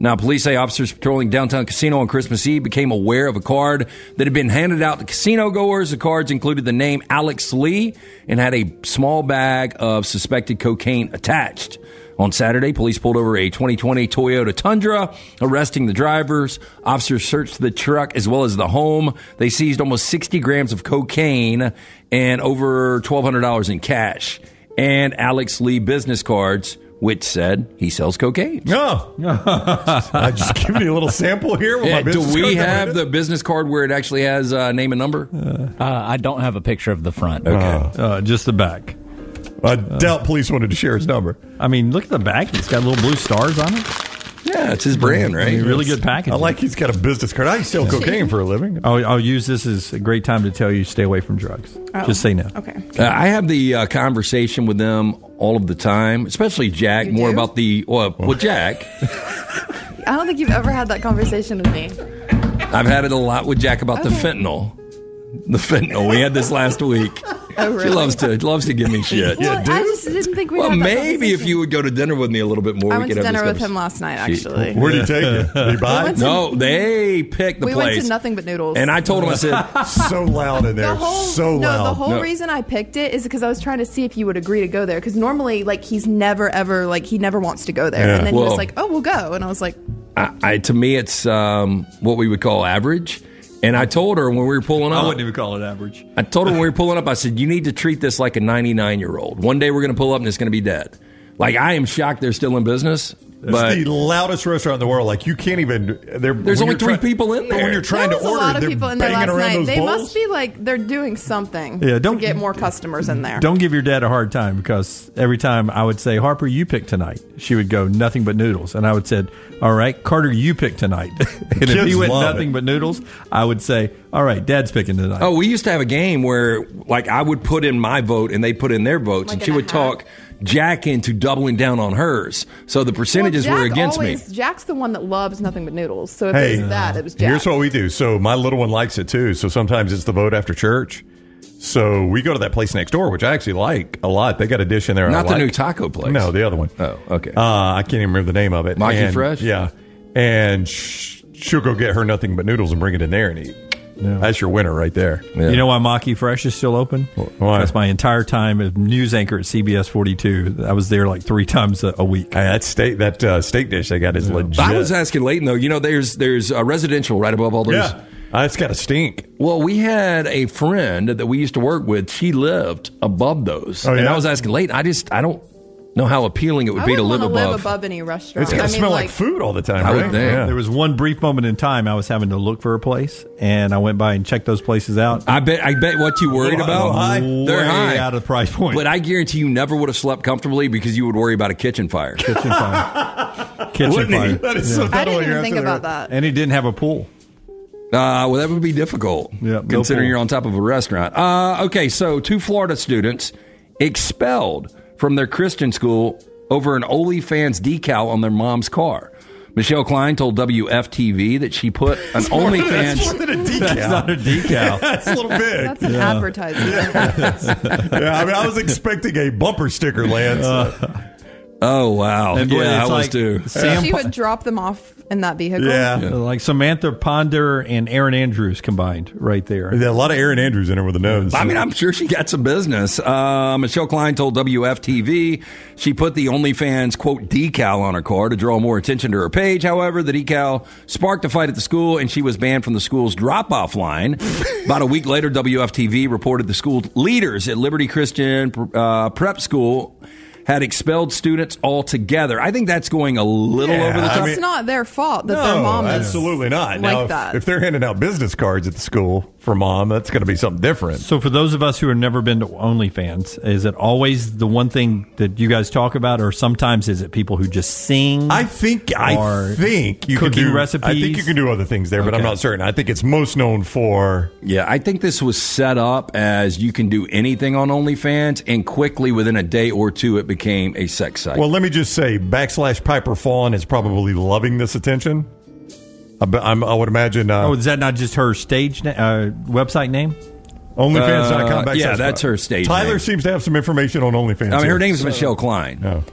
Now, police say officers patrolling downtown casino on Christmas Eve became aware of a card that had been handed out to casino goers. The cards included the name Alex Lee and had a small bag of suspected cocaine attached. On Saturday, police pulled over a 2020 Toyota Tundra, arresting the drivers. Officers searched the truck as well as the home. They seized almost 60 grams of cocaine and over $1,200 in cash and Alex Lee business cards, which said he sells cocaine. No, I just giving you a little sample here. With Yeah, my do we card have the business card where it actually has uh, name and number? Uh, I don't have a picture of the front. Okay. Uh, just the back. in it? I doubt police wanted to share his number. I mean, look at the back. It's got little blue stars on it. Yeah, it's his brand, right? mean, really good packaging. I like he's got a business card. I sell cocaine for a living. I'll, I'll use this as a great time to tell you stay away from drugs. Oh, Just say no. Okay. Uh, I have the uh, conversation with them all of the time, especially Jack, You more do? about the, well, with Jack. I don't think you've ever had that conversation with me. I've had it a lot with Jack about the fentanyl. The fentanyl. We had this last week. Oh, She loves to loves to give me shit. Well, I just didn't think we Well, had maybe if you would go to dinner with me a little bit more, I we went could to have dinner with him last night, actually. Where did he take you? Did he buy? went to- No, they picked the we place. went to Nothing But Noodles. And I told him, I said, so loud in there. the whole so loud. no, the whole No. reason I picked it is because I was trying to see if you would agree to go there. Because normally, like, he's never ever like he never wants to go there, Yeah. and then he was like, "Oh, we'll go," and I was like, I, I to me, it's um, what we would call average. And I told her when we were pulling up. I wouldn't even call it average. I told her when we were pulling up, I said, you need to treat this like a 99 year old. One day we're going to pull up and it's going to be dead. Like, I am shocked they're still in business. It's But the loudest restaurant in the world. Like you can't even. They're, There's only three try- people in there. When you're trying there to was order, a lot of people in there banging last around night. those They bowls. must be like they're doing something Yeah, don't- to get more customers in there. Don't give your dad a hard time because every time I would say, Harper, you pick tonight, she would go, nothing but noodles. And I would say, all right, Carter, you pick tonight. and if he went nothing it. but noodles, I would say, all right, dad's picking tonight. Oh, we used to have a game where, like, I would put in my vote and they put in their votes, Like and she would hat? talk Jack into doubling down on hers. So the percentages Well, were against always, me. Jack's the one that loves nothing but noodles. So if Hey, it was that, it was Jack. Here's what we do. So my little one likes it too. So sometimes it's the vote after church. So we go to that place next door, which I actually like a lot. They got a dish in there. I Not the like. new taco place. No, the other one. Oh, okay. Uh, I can't even remember the name of it. Mikey And- Fresh? Yeah, and sh- she'll go get her nothing but noodles and bring it in there and eat. That's your winner right there. You know why Maki Fresh is still open? Why? That's my entire time as news anchor at CBS 42. I was there like three times a, a week. Hey, that steak that uh, steak dish they got is legit. I was asking Leighton though. You know, there's there's a residential right above all those. yeah, uh, it's got a stink. Well, we had a friend that we used to work with. She lived above those, Oh, and? I was asking Leighton. I just I don't know how appealing it would I be to live want to above. live above any restaurant. It's got to smell like, like food all the time, I would right? Yeah. There was one brief moment in time I was having to look for a place, and I went by and checked those places out. I bet I bet what you worried about. high? They're Way high out of the price point. But I guarantee you never would have slept comfortably because you would worry about a kitchen fire. kitchen fire. kitchen Wouldn't he? fire. That is so I funny didn't even think about that. that. And he didn't have a pool. Uh, well, that would be difficult, Yeah, considering pool. you're on top of a restaurant. Uh, okay, so two Florida students expelled from their Christian school over an OnlyFans decal on their mom's car. Michelle Klein told WFTV that she put an That's OnlyFans. more than a decal. That's not a decal. That's a little big. That's an advertisement. yeah, I mean, I was expecting a bumper sticker, Lance. Oh wow! And boy, yeah, I was like too. Sam she would drop them off in that vehicle. yeah. Like Samantha Ponder and Erin Andrews combined right there. There's a lot of Erin Andrews in there with the nose. I mean, I'm sure she got some business. Uh, Michelle Klein told WFTV she put the OnlyFans quote decal on her car to draw more attention to her page. However, the decal sparked a fight at the school, and she was banned from the school's drop-off line. About a week later, WFTV reported the school leaders at Liberty Christian uh, Prep School had expelled students altogether. I think that's going a little Yeah, over the I top. mean- It's not their fault that no, their mom is absolutely not. like now, if, that. if they're handing out business cards at the school for mom, that's going to be something different. So, for those of us who have never been to OnlyFans, is it always the one thing that you guys talk about, or sometimes is it people who just sing? I think I think you can do recipes? I think you can do other things there, but I'm not certain. I think it's most known for Yeah, I think this was set up as you can do anything on OnlyFans, and quickly within a day or two, it became a sex site. Well, let me just say, backslash Piper Fawn is probably loving this attention. I, be- I'm, I would imagine. Uh, oh, is that not just her stage na- uh, website name? OnlyFans.com. Uh, backslash yeah, that's her stage name. Tyler name. seems to have some information on OnlyFans. I mean, her here. name's Michelle Klein. Oh.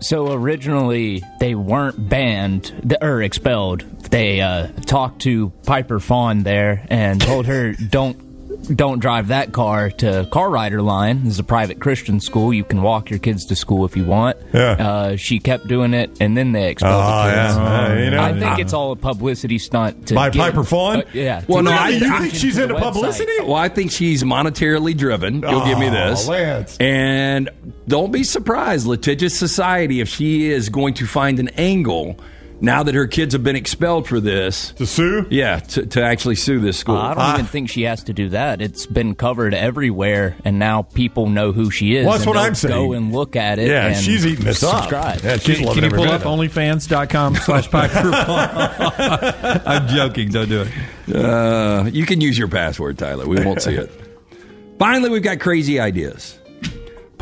So originally they weren't banned th- or expelled. They uh, talked to Piper Fawn there and told her don't don't drive that car to Car Rider Line. This is a private Christian school. You can walk your kids to school if you want. Yeah. Uh, she kept doing it, and then they expelled Oh, the kids. yeah. Uh, you know, I think it's all a publicity stunt to By get- Piper Fawn? Uh, yeah. Well, no, I- you attention think she's into publicity? Well, I think she's monetarily driven. You'll give me Oh, this. Lance. And don't be surprised, litigious society, if she is going to find an angle now that her kids have been expelled for this. To sue? Yeah, to, to actually sue this school. I don't even think she has to do that. It's been covered everywhere, and now people know who she is. Well, that's and what I'm saying. Go and look at it. Yeah, and she's eating this up. subscribe. Yeah, she's Can, loving can you pull up. OnlyFans.com slash Piper I'm joking. Don't do it. Uh, you can use your password, Tyler. We won't see it. Finally, we've got crazy ideas.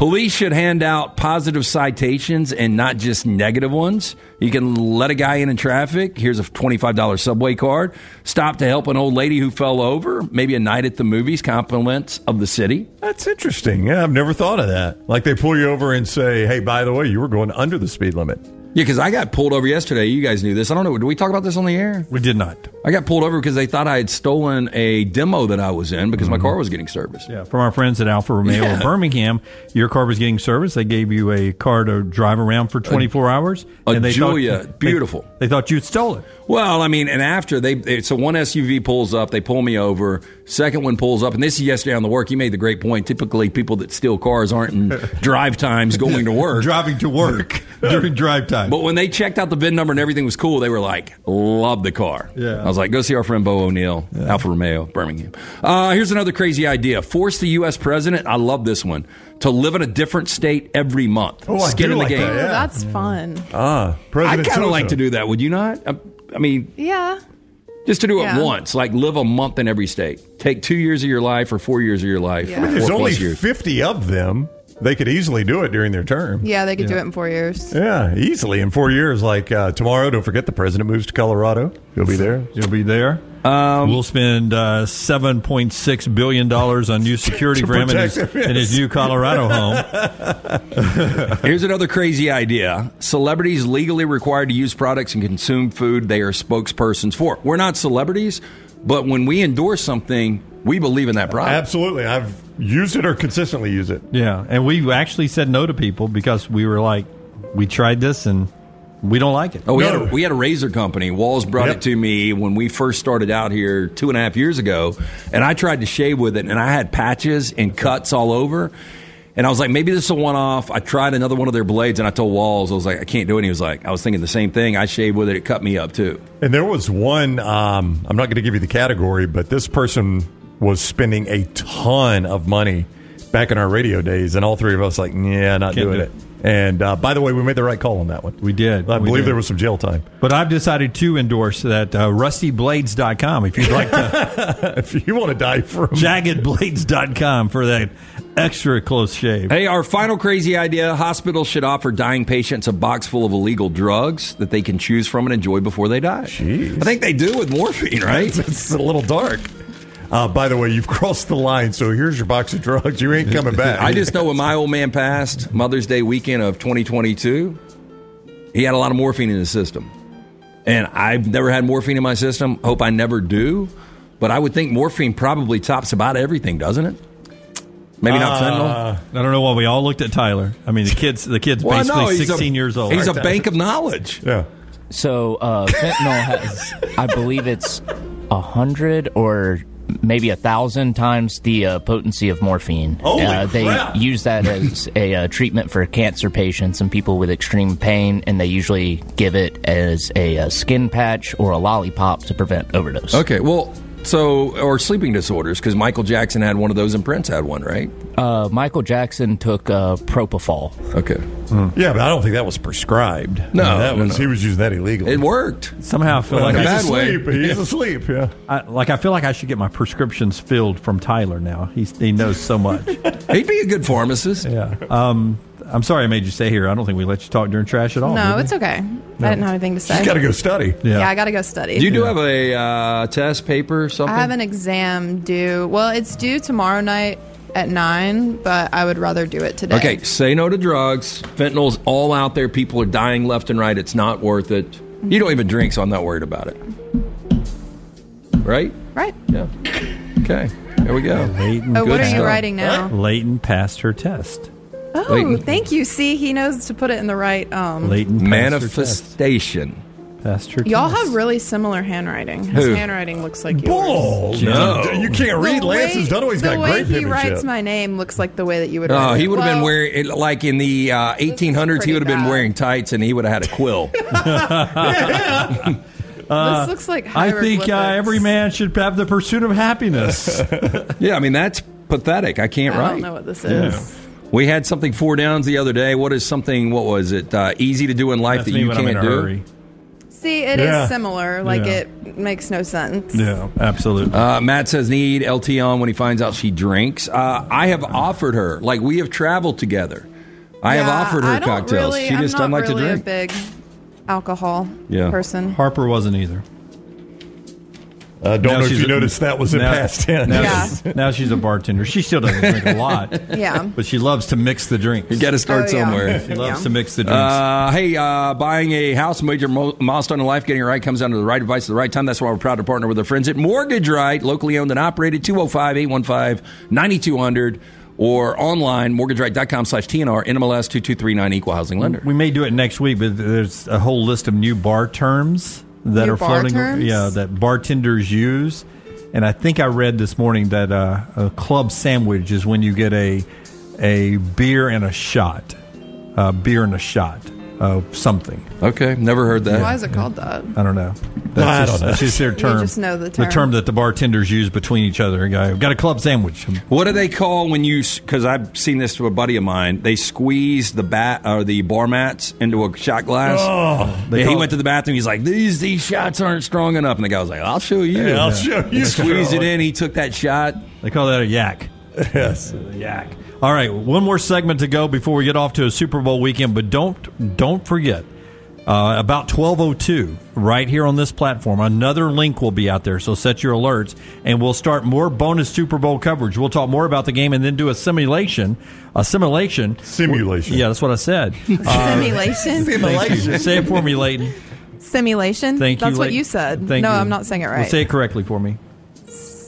Police should hand out positive citations and not just negative ones. You can let a guy in in traffic. Here's a $25 subway card. Stop to help an old lady who fell over. Maybe a night at the movies. Compliments of the city. That's interesting. Yeah, I've never thought of that. Like they pull you over and say, "Hey, by the way, you were going under the speed limit." Yeah, because I got pulled over yesterday. You guys knew this. I don't know. Did we talk about this on the air? We did not. I got pulled over because they thought I had stolen a demo that I was in because my mm-hmm. car was getting serviced. Yeah, from our friends at Alfa Romeo Yeah. Birmingham, your car was getting serviced. They gave you a car to drive around for 24 hours. a they Giulia, thought, beautiful. They, they thought you'd stole it. Well, I mean, and after they, they, so one SUV pulls up, they pull me over. Second one pulls up, and this is yesterday on the work. You made the great point. Typically, people that steal cars aren't in drive times going to work. Driving to work during drive time. Time. But when they checked out the VIN number and everything was cool, they were like, love the car. Yeah. I was like, go see our friend Bo O'Neill, Alfa Romeo, Birmingham. Uh, here's another crazy idea. Force the U.S. president, I love this one, to live in a different state every month. Oh, I Skin do in the like game. that, yeah. that's fun. Ah, I kind of like to do that. Would you not? I, I mean, Yeah. just to do it Yeah. once, like live a month in every state. Take two years of your life or four years of your life. Yeah. or There's only years. 50 of them. They could easily do it during their term. Yeah, they could do it in four years. Yeah, easily in four years. Like uh, tomorrow, don't forget the president moves to Colorado. He'll be there. You'll be there. Um, we'll spend uh, seven point six billion dollars on new security for him in his, in his new Colorado home. Here's another crazy idea. Celebrities legally required to use products and consume food they are spokespersons for. We're not celebrities, but when we endorse something, we believe in that product. Absolutely. I've used it or consistently use it. Yeah, and we actually said no to people because we were like, we tried this and we don't like it. Oh, we, had a, we had a razor company. Walls brought Yep. it to me when we first started out here two and a half years ago, and I tried to shave with it, and I had patches and cuts all over. And I was like, maybe this is a one off. I tried another one of their blades, and I told Walls, I was like, I can't do it. And he was like, I was thinking the same thing. I shaved with it, it cut me up too. And there was one, um, I'm not going to give you the category, but this person was spending a ton of money back in our radio days, and all three of us like, yeah, not Can't doing do it. And uh, by the way, we made the right call on that one. We did. I We believe did. there was some jail time. But I've decided to endorse that uh, rustyblades.com if you'd like to. if you want to die from jaggedblades.com for that extra close shave. Hey, our final crazy idea hospitals should offer dying patients a box full of illegal drugs that they can choose from and enjoy before they die. Jeez. I think they do with morphine, right? It's, a little dark. Uh, by the way, you've crossed the line, so here's your box of drugs. You ain't coming back. I just know when my old man passed, Mother's Day weekend of 2022, he had a lot of morphine in his system. And I've never had morphine in my system. Hope I never do. But I would think morphine probably tops about everything, doesn't it? Maybe not fentanyl. Uh, I don't know why we all looked at Tyler. I mean, the kid's the kid's Well, basically no, he's a- 16 years old. He's a bank of knowledge. Yeah. So uh, fentanyl has, I believe it's a hundred or maybe a thousand times the uh, potency of morphine. Holy uh, they crap. use that as a uh, treatment for cancer patients and people with extreme pain, and they usually give it as a, uh skin patch or a lollipop to prevent overdose. Okay, well, so, or sleeping disorders, because Michael Jackson had one of those and Prince had one, right? Uh, Michael Jackson took uh, propofol. Okay. Yeah, but I don't think that was prescribed. No, I mean, that no, was no. he was using that illegally. It worked. Somehow I feel Well, like in a I, bad way. asleep. He's asleep. Yeah. I, like I feel like I should get my prescriptions filled from Tyler now. He's, he knows so much. He'd be a good pharmacist. yeah. Um, I'm sorry I made you stay here. I don't think we let you talk during trash at all. no, it's we? okay. I didn't have anything to say. He's got to go study. Yeah. Yeah, I got to go study. Do you do have a uh, test paper or something? I have an exam due. Well, it's due tomorrow night at nine, but I would rather do it today. Okay, say no to drugs. Fentanyl's all out there. People are dying left and right. It's not worth it. You don't even drink, so I'm not worried about it. Right? Right. Yeah. Okay. There we go. Leighton, Oh, what Good are you stuff. writing now? Leighton passed her test. Oh, Leighton. thank you. See, he knows to put it in the right. Um, Leighton Manifestation. her test. Y'all test. have really similar handwriting. His Who? handwriting looks like yours. Bull. No. You can't read. The Lance way- has done. He's the got way great he penmanship. writes my name looks like the way that you would. Oh, write he would have been Well, wearing like in the uh, 1800s. He pretty would have been bad. wearing tights, and he would have had a quill. this looks like. I think uh, every man should have the pursuit of happiness. yeah, I mean that's pathetic. I can't write. I don't know what this is. We had something four downs the other day. What is something? What was it? Uh, easy to do in life That's that you when I'm in can't do. See, it is Yeah. similar. Like Yeah. it makes no sense. Yeah, absolutely. Uh, Matt says need LT on when he finds out she drinks. Uh, I have offered her, like we have traveled together. I have offered her I don't cocktails. Really, she I'm just not doesn't like really to drink. A big alcohol Yeah. person. Harper wasn't either. I don't Now know if you a- noticed that was in now- past tense. Now, Yeah. she's, now she's a bartender. She still doesn't drink a lot. Yeah. But she loves to mix the drinks. You got to start Oh, yeah. somewhere. She loves Yeah. to mix the drinks. Uh, hey, uh, buying a house, major mo- milestone in life, getting it right comes down to the right advice at the right time. That's why we're proud to partner with our friends at Mortgage Right, locally owned and operated, 205 815 9200, or online, mortgageright.com slash TNR, NMLS 2239, equal housing lender. we may do it next week, but there's a whole list of new bar terms that New are floating. terms? Yeah, that bartenders use. And I think I read this morning that uh, a club sandwich is when you get a a beer and a shot, a beer and a shot. Uh, something. Okay, never heard that. Why is it called that? I don't know. That's I just, don't know. That's just their You term. just know the term. The term. term that the bartenders use between each other. Guy, got a club sandwich. What do they call when you? Because I've seen this to a buddy of mine. They squeeze the bat or the bar mats into a shot glass. Oh. They yeah, he went to the bathroom. He's like, "These these shots aren't strong enough." And the guy was like, "I'll show you. Yeah, I'll show you, He squeezed it in. He took that shot. They call that a yak. Yes. A yak. All right, one more segment to go before we get off to a Super Bowl weekend. But don't don't forget. Uh, about 1202 right here on this platform another link will be out there so set your alerts and we'll start more bonus super bowl coverage we'll talk more about the game and then do a simulation a simulation Simulation. yeah that's what i said Uh, Simulation. thank you. say it for me leighton Simulation. thank you That's what Leighton. you said. Thank no, you. I'm not saying it Well, right. say it correctly for me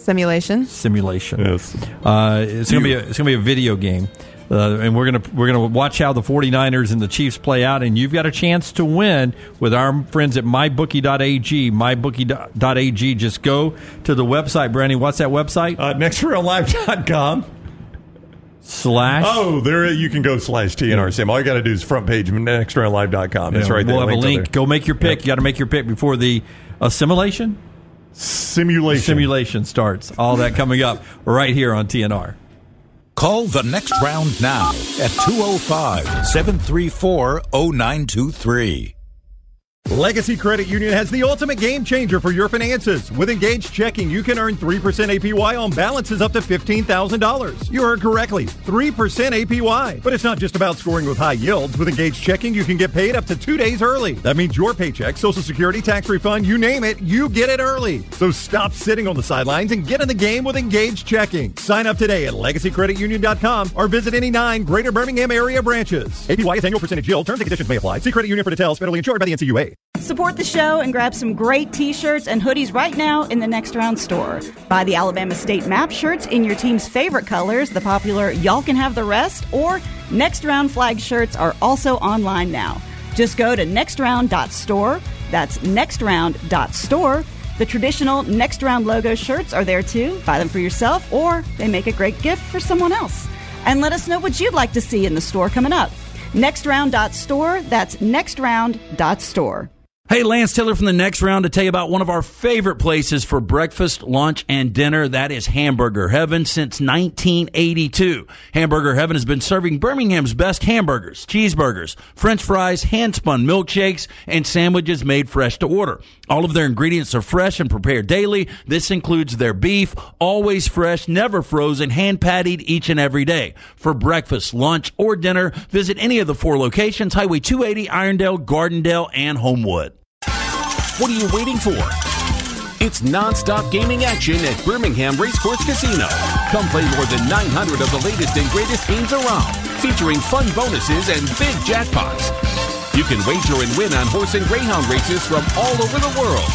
Simulation. simulation. Yes. Uh, it's gonna be a, it's gonna be a video game, uh, and we're gonna we're gonna watch how the 49ers and the Chiefs play out, and you've got a chance to win with our friends at mybookie.ag. Mybookie.ag. Just go to the website, Brandy. What's that website? Uh, nextreallive.com. Slash. Oh, there you can go slash TNRSM. All you got to do is front page nextreallive.com. It's Yeah, right there. We'll have a link. Go make your pick. You got to make your pick before the assimilation Simulation. simulation starts. All that coming up right here on TNR. Call the next round now at 205 734 0923. Legacy Credit Union has the ultimate game changer for your finances. With Engaged Checking, you can earn 3% APY on balances up to $15,000. You heard correctly, 3% APY. But it's not just about scoring with high yields. With Engaged Checking, you can get paid up to two days early. That means your paycheck, Social Security, tax refund, you name it, you get it early. So stop sitting on the sidelines and get in the game with Engaged Checking. Sign up today at legacycreditunion.com or visit any nine Greater Birmingham area branches. APY is annual percentage yield. Terms and conditions may apply. See Credit Union for details. Federally insured by the NCUA. Support the show and grab some great t shirts and hoodies right now in the Next Round store. Buy the Alabama State map shirts in your team's favorite colors, the popular Y'all Can Have the Rest, or Next Round flag shirts are also online now. Just go to nextround.store. That's nextround.store. The traditional Next Round logo shirts are there too. Buy them for yourself, or they make a great gift for someone else. And let us know what you'd like to see in the store coming up. Nextround.store. That's nextround.store. Hey, Lance Taylor from the next round to tell you about one of our favorite places for breakfast, lunch, and dinner. That is Hamburger Heaven since 1982. Hamburger Heaven has been serving Birmingham's best hamburgers, cheeseburgers, french fries, hand spun milkshakes, and sandwiches made fresh to order. All of their ingredients are fresh and prepared daily. This includes their beef, always fresh, never frozen, hand patted each and every day. For breakfast, lunch, or dinner, visit any of the four locations Highway 280, Irondale, Gardendale, and Homewood. What are you waiting for? It's non-stop gaming action at Birmingham Racecourse Casino. Come play more than 900 of the latest and greatest games around, featuring fun bonuses and big jackpots. You can wager and win on horse and greyhound races from all over the world.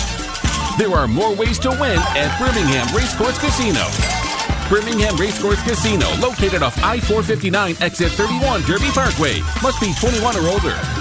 There are more ways to win at Birmingham Racecourse Casino. Birmingham Racecourse Casino, located off I-459 exit 31 Derby Parkway. Must be 21 or older.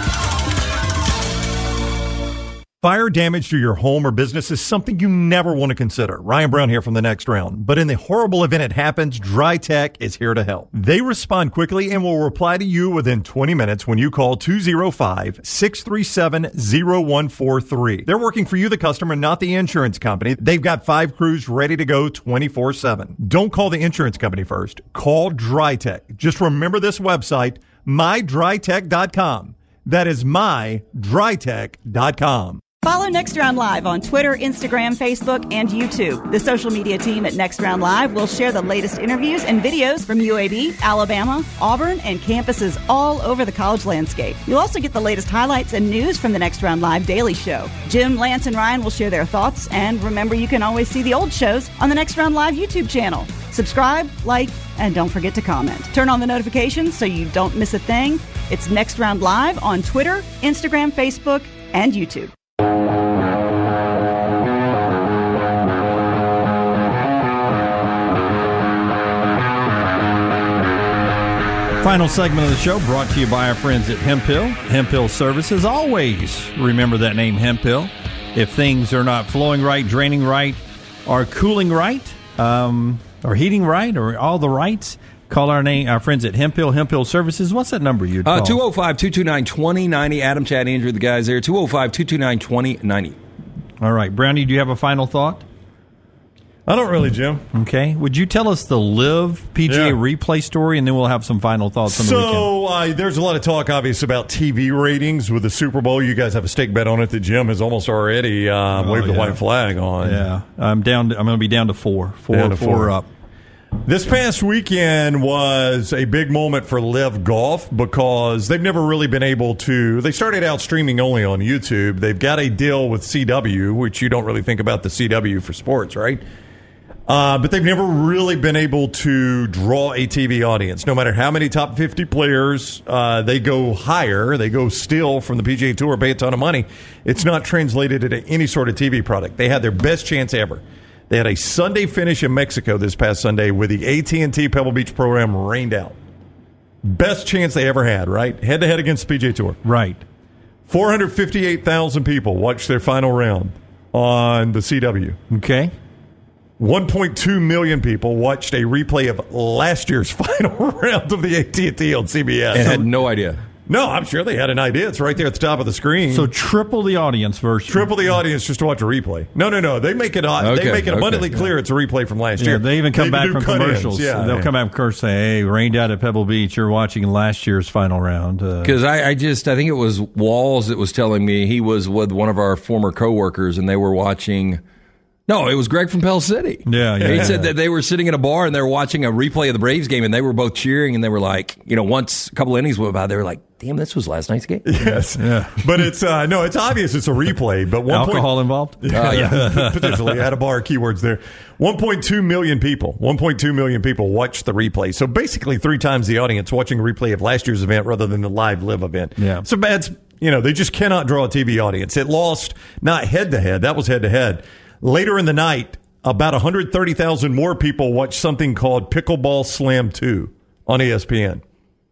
Fire damage to your home or business is something you never want to consider. Ryan Brown here from the next round. But in the horrible event it happens, Dry Tech is here to help. They respond quickly and will reply to you within 20 minutes when you call 205 637 0143. They're working for you, the customer, not the insurance company. They've got five crews ready to go 24 7. Don't call the insurance company first. Call Dry Tech. Just remember this website, mydrytech.com. That is mydrytech.com. Follow Next Round Live on Twitter, Instagram, Facebook, and YouTube. The social media team at Next Round Live will share the latest interviews and videos from UAB, Alabama, Auburn, and campuses all over the college landscape. You'll also get the latest highlights and news from the Next Round Live Daily Show. Jim, Lance, and Ryan will share their thoughts, and remember you can always see the old shows on the Next Round Live YouTube channel. Subscribe, like, and don't forget to comment. Turn on the notifications so you don't miss a thing. It's Next Round Live on Twitter, Instagram, Facebook, and YouTube. Final segment of the show brought to you by our friends at Hemphill. Hemphill Services. Always remember that name, Hemp Hill. If things are not flowing right, draining right, or cooling right, um, or heating right, or all the rights, Call our name, our friends at Hemp Hill Hemp Hill Services. What's that number you Uh, call? 205 229 2090. Adam, Chad, Andrew, the guys there. 205 229 2090. All right, Brownie, do you have a final thought? I don't really, Jim. Okay. Would you tell us the live PGA replay story, and then we'll have some final thoughts on the weekend. So uh, there's a lot of talk, obvious, about TV ratings with the Super Bowl. You guys have a stake bet on it that Jim has almost already uh, Oh, waved the white flag on. Yeah, I'm down. To, I'm going to be down to four. Four, Down to four four. up. This past weekend was a big moment for LIV Golf because they've never really been able to. They started out streaming only on YouTube. They've got a deal with CW, which you don't really think about the CW for sports, right? Uh, but they've never really been able to draw a TV audience. No matter how many top 50 players uh, they go higher, they go still from the PGA Tour, pay a ton of money. It's not translated into any sort of TV product. They had their best chance ever. They had a Sunday finish in Mexico this past Sunday with the AT&T Pebble Beach program rained out. Best chance they ever had, right? Head to head against the PGA Tour. Right. 458,000 people watched their final round on the CW. Okay. 1.2 million people watched a replay of last year's final round of the AT&T on CBS. And had no idea. No, I'm sure they had an idea. It's right there at the top of the screen. So triple the audience version. triple the audience just to watch a replay. No, no, no. They make it. uh, Okay, they make it okay. abundantly clear it's a replay from last Yeah, year. they even come back from commercials. Yeah, they'll yeah. come back and say, "Hey, rained out at Pebble Beach. You're watching last year's final round." Uh, Because I, I just, I think it was Walls that was telling me he was with one of our former coworkers and they were watching. No, it was Greg from Pell City. Yeah, yeah, He yeah. said that they were sitting in a bar and they were watching a replay of the Braves game and they were both cheering and they were like, you know, once a couple innings went by, they were like, damn, this was last night's game. Yes, Yeah. but it's uh, no, it's obvious it's a replay. But one point- alcohol involved. Oh, yeah. potentially at a bar keywords there 1.2 million people 1.2 million people watched the replay so basically three times the audience watching a replay of last year's event rather than the live live event Yeah. so that's you know they just cannot draw a tv audience it lost not head to head that was head to head later in the night about 130000 more people watched something called pickleball slam 2 on espn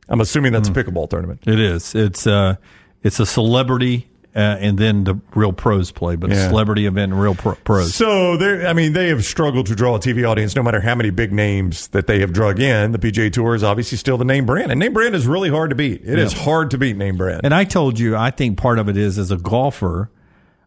i'm assuming that's Hmm. a pickleball tournament It is. It's uh, it's a celebrity, uh, and then the real pros play, but a Yeah. celebrity event and real pro- pros. So they I mean, they have struggled to draw a TV audience, no matter how many big names that they have drug in. The PGA Tour is obviously still the name brand, and name brand is really hard to beat. It is Yeah. hard to beat name brand. And I told you, I think part of it is as a golfer,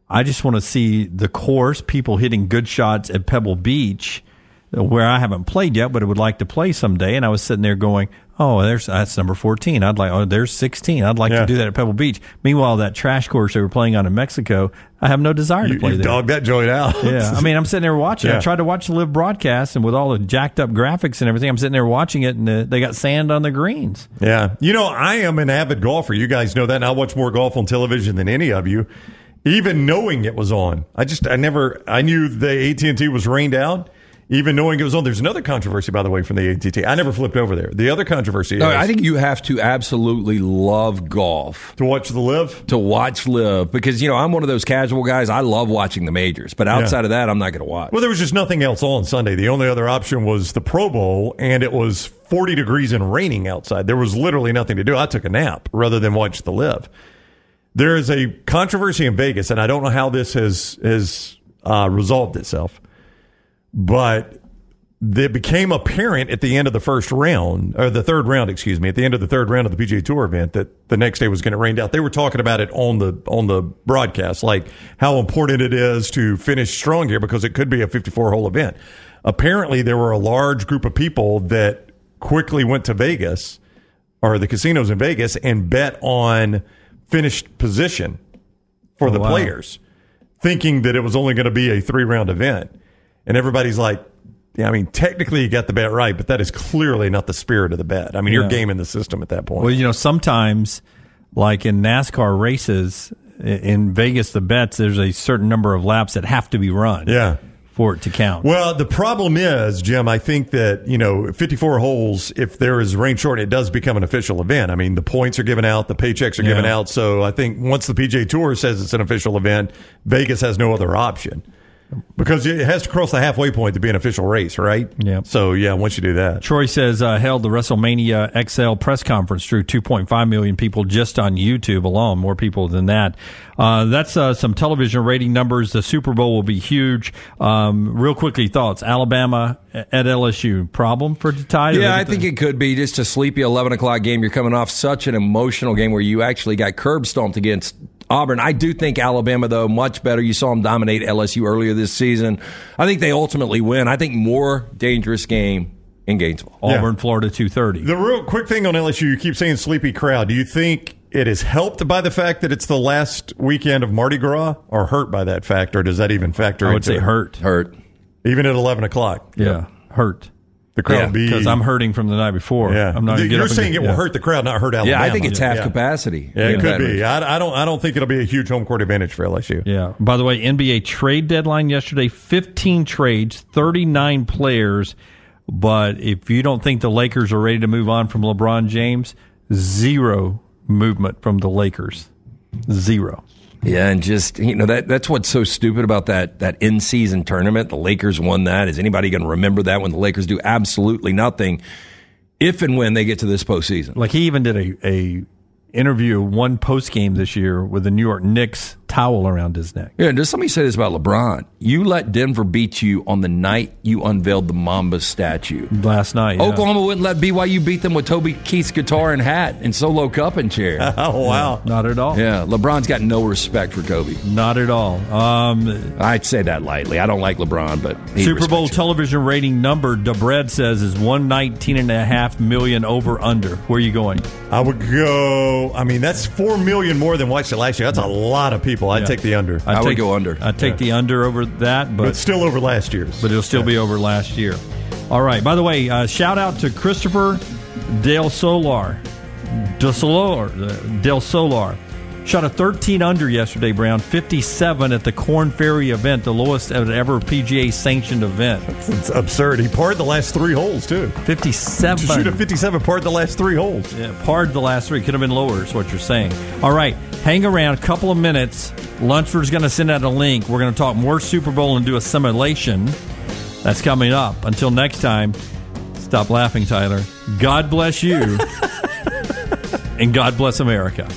I just want to see the course, people hitting good shots at Pebble Beach, where I haven't played yet, but I would like to play someday. And I was sitting there going, "Oh, there's that's number fourteen. I'd like. Oh, there's sixteen. I'd like Yeah. to do that at Pebble Beach." Meanwhile, that trash course they were playing on in Mexico, I have no desire you, to play you there. dog that joint out. Yeah, I mean, I'm sitting there watching. Yeah. I tried to watch the live broadcast, and with all the jacked up graphics and everything, I'm sitting there watching it, and uh, they got sand on the greens. Yeah. You know, I am an avid golfer. You guys know that. And I watch more golf on television than any of you. Even knowing it was on. I just I never I knew the AT&T was rained out. Even knowing it was on. There's another controversy by the way from the AT&T. I never flipped over there. The other controversy No, is I think you have to absolutely love golf to watch the live. to watch live because you know I'm one of those casual guys. I love watching the majors, but outside of that, I'm not going to watch. Well, there was just nothing else on Sunday. The only other option was the Pro Bowl, and it was 40 degrees and raining outside. There was literally nothing to do. I took a nap rather than watch the live. There is a controversy in Vegas, and I don't know how this has has uh, resolved itself, but it became apparent at the end of the first round, or the third round, excuse me, at the end of the third round of the PGA Tour event that the next day was going to rain out. They were talking about it on the on the broadcast, like how important it is to finish strong here because it could be a 54 hole event. Apparently, there were a large group of people that quickly went to Vegas or the casinos in Vegas and bet on finished position for Oh, the wow. players, thinking that it was only going to be a three round event. And everybody's like, yeah, I mean, technically you got the bet right, but that is clearly not the spirit of the bet. I mean, you're gaming the system at that point. Well, you know, sometimes, like in NASCAR races in Vegas, the bets there's a certain number of laps that have to be run. Yeah. For it to count. Well, the problem is, Jim, I think that, you know, 54 holes, if there is rain short, it does become an official event. I mean, the points are given out, the paychecks are given Yeah. out. So I think once the PJ Tour says it's an official event, Vegas has no other option. Because it has to cross the halfway point to be an official race, right? Yeah. So yeah, once you do that, Troy says uh, held the WrestleMania XL press conference drew 2.5 million people just on YouTube alone, more people than that. Uh, that's uh, some television rating numbers. The Super Bowl will be huge. Um, real quickly, thoughts: Alabama at LSU problem for the Tide? Yeah, I think it could be just a sleepy 11 o'clock game. You're coming off such an emotional game where you actually got curb stomped against Auburn. I do think Alabama, though, much better. You saw them dominate LSU earlier this season. I think they ultimately win. I think more dangerous game in Gainesville. Auburn, Florida, 230. The real quick thing on LSU, you keep saying sleepy crowd. Do you think it is helped by the fact that it's the last weekend of Mardi Gras, or hurt by that fact, or does that even factor? I would into say it? hurt. Hurt. Even at eleven o'clock. Yeah, hurt. The crowd Yeah, be because I'm hurting from the night before. Yeah, I'm not. gonna get You're saying get- it will yeah. hurt the crowd, not hurt Alabama. Yeah, I think it's half capacity. Yeah, it could be. I, I don't. I don't think it'll be a huge home court advantage for LSU. Yeah. By the way, NBA trade deadline yesterday, 15 trades, 39 players. But if you don't think the Lakers are ready to move on from LeBron James, zero movement from the Lakers. Zero. Yeah, and just you know that that's what's so stupid about that that in season tournament. The Lakers won that. Is anybody going to remember that when the Lakers do absolutely nothing if and when they get to this postseason? Like he even did a, a interview one post game this year with the New York Knicks towel around his neck. Yeah, and just let me say this about LeBron. You let Denver beat you on the night you unveiled the Mamba statue. Last night. yeah. Oklahoma wouldn't let BYU beat them with Toby Keith's guitar and hat and solo cup and chair. oh wow. Not at all. Yeah, LeBron's got no respect for Kobe. Not at all. Um, I'd say that lightly. I don't like LeBron, but he Super Bowl respects television rating number, DeBred says, is 119 and a half million over under. Where are you going? I would go. I mean, that's four million more than watched it last year. That's a lot of people. I'd Yeah. take the under. I'd take, go under. I'd take the under over that, but, But still over last year's. but it'll still be over last year. All right. By the way, uh, shout out to Christopher Del Solar. Del Solar. Del Solar. Shot a 13 under yesterday, Brown. 57 at the Korn Ferry event, the lowest ever PGA sanctioned event. It's absurd. He parred the last three holes too. 57. To shoot a 57, parred the last three holes. Yeah, parred the last three. Could have been lower, is what you're saying. All right, hang around a couple of minutes. Lunchford's going to send out a link. We're going to talk more Super Bowl and do a simulation. That's coming up. Until next time, stop laughing, Tyler. God bless you, and God bless America.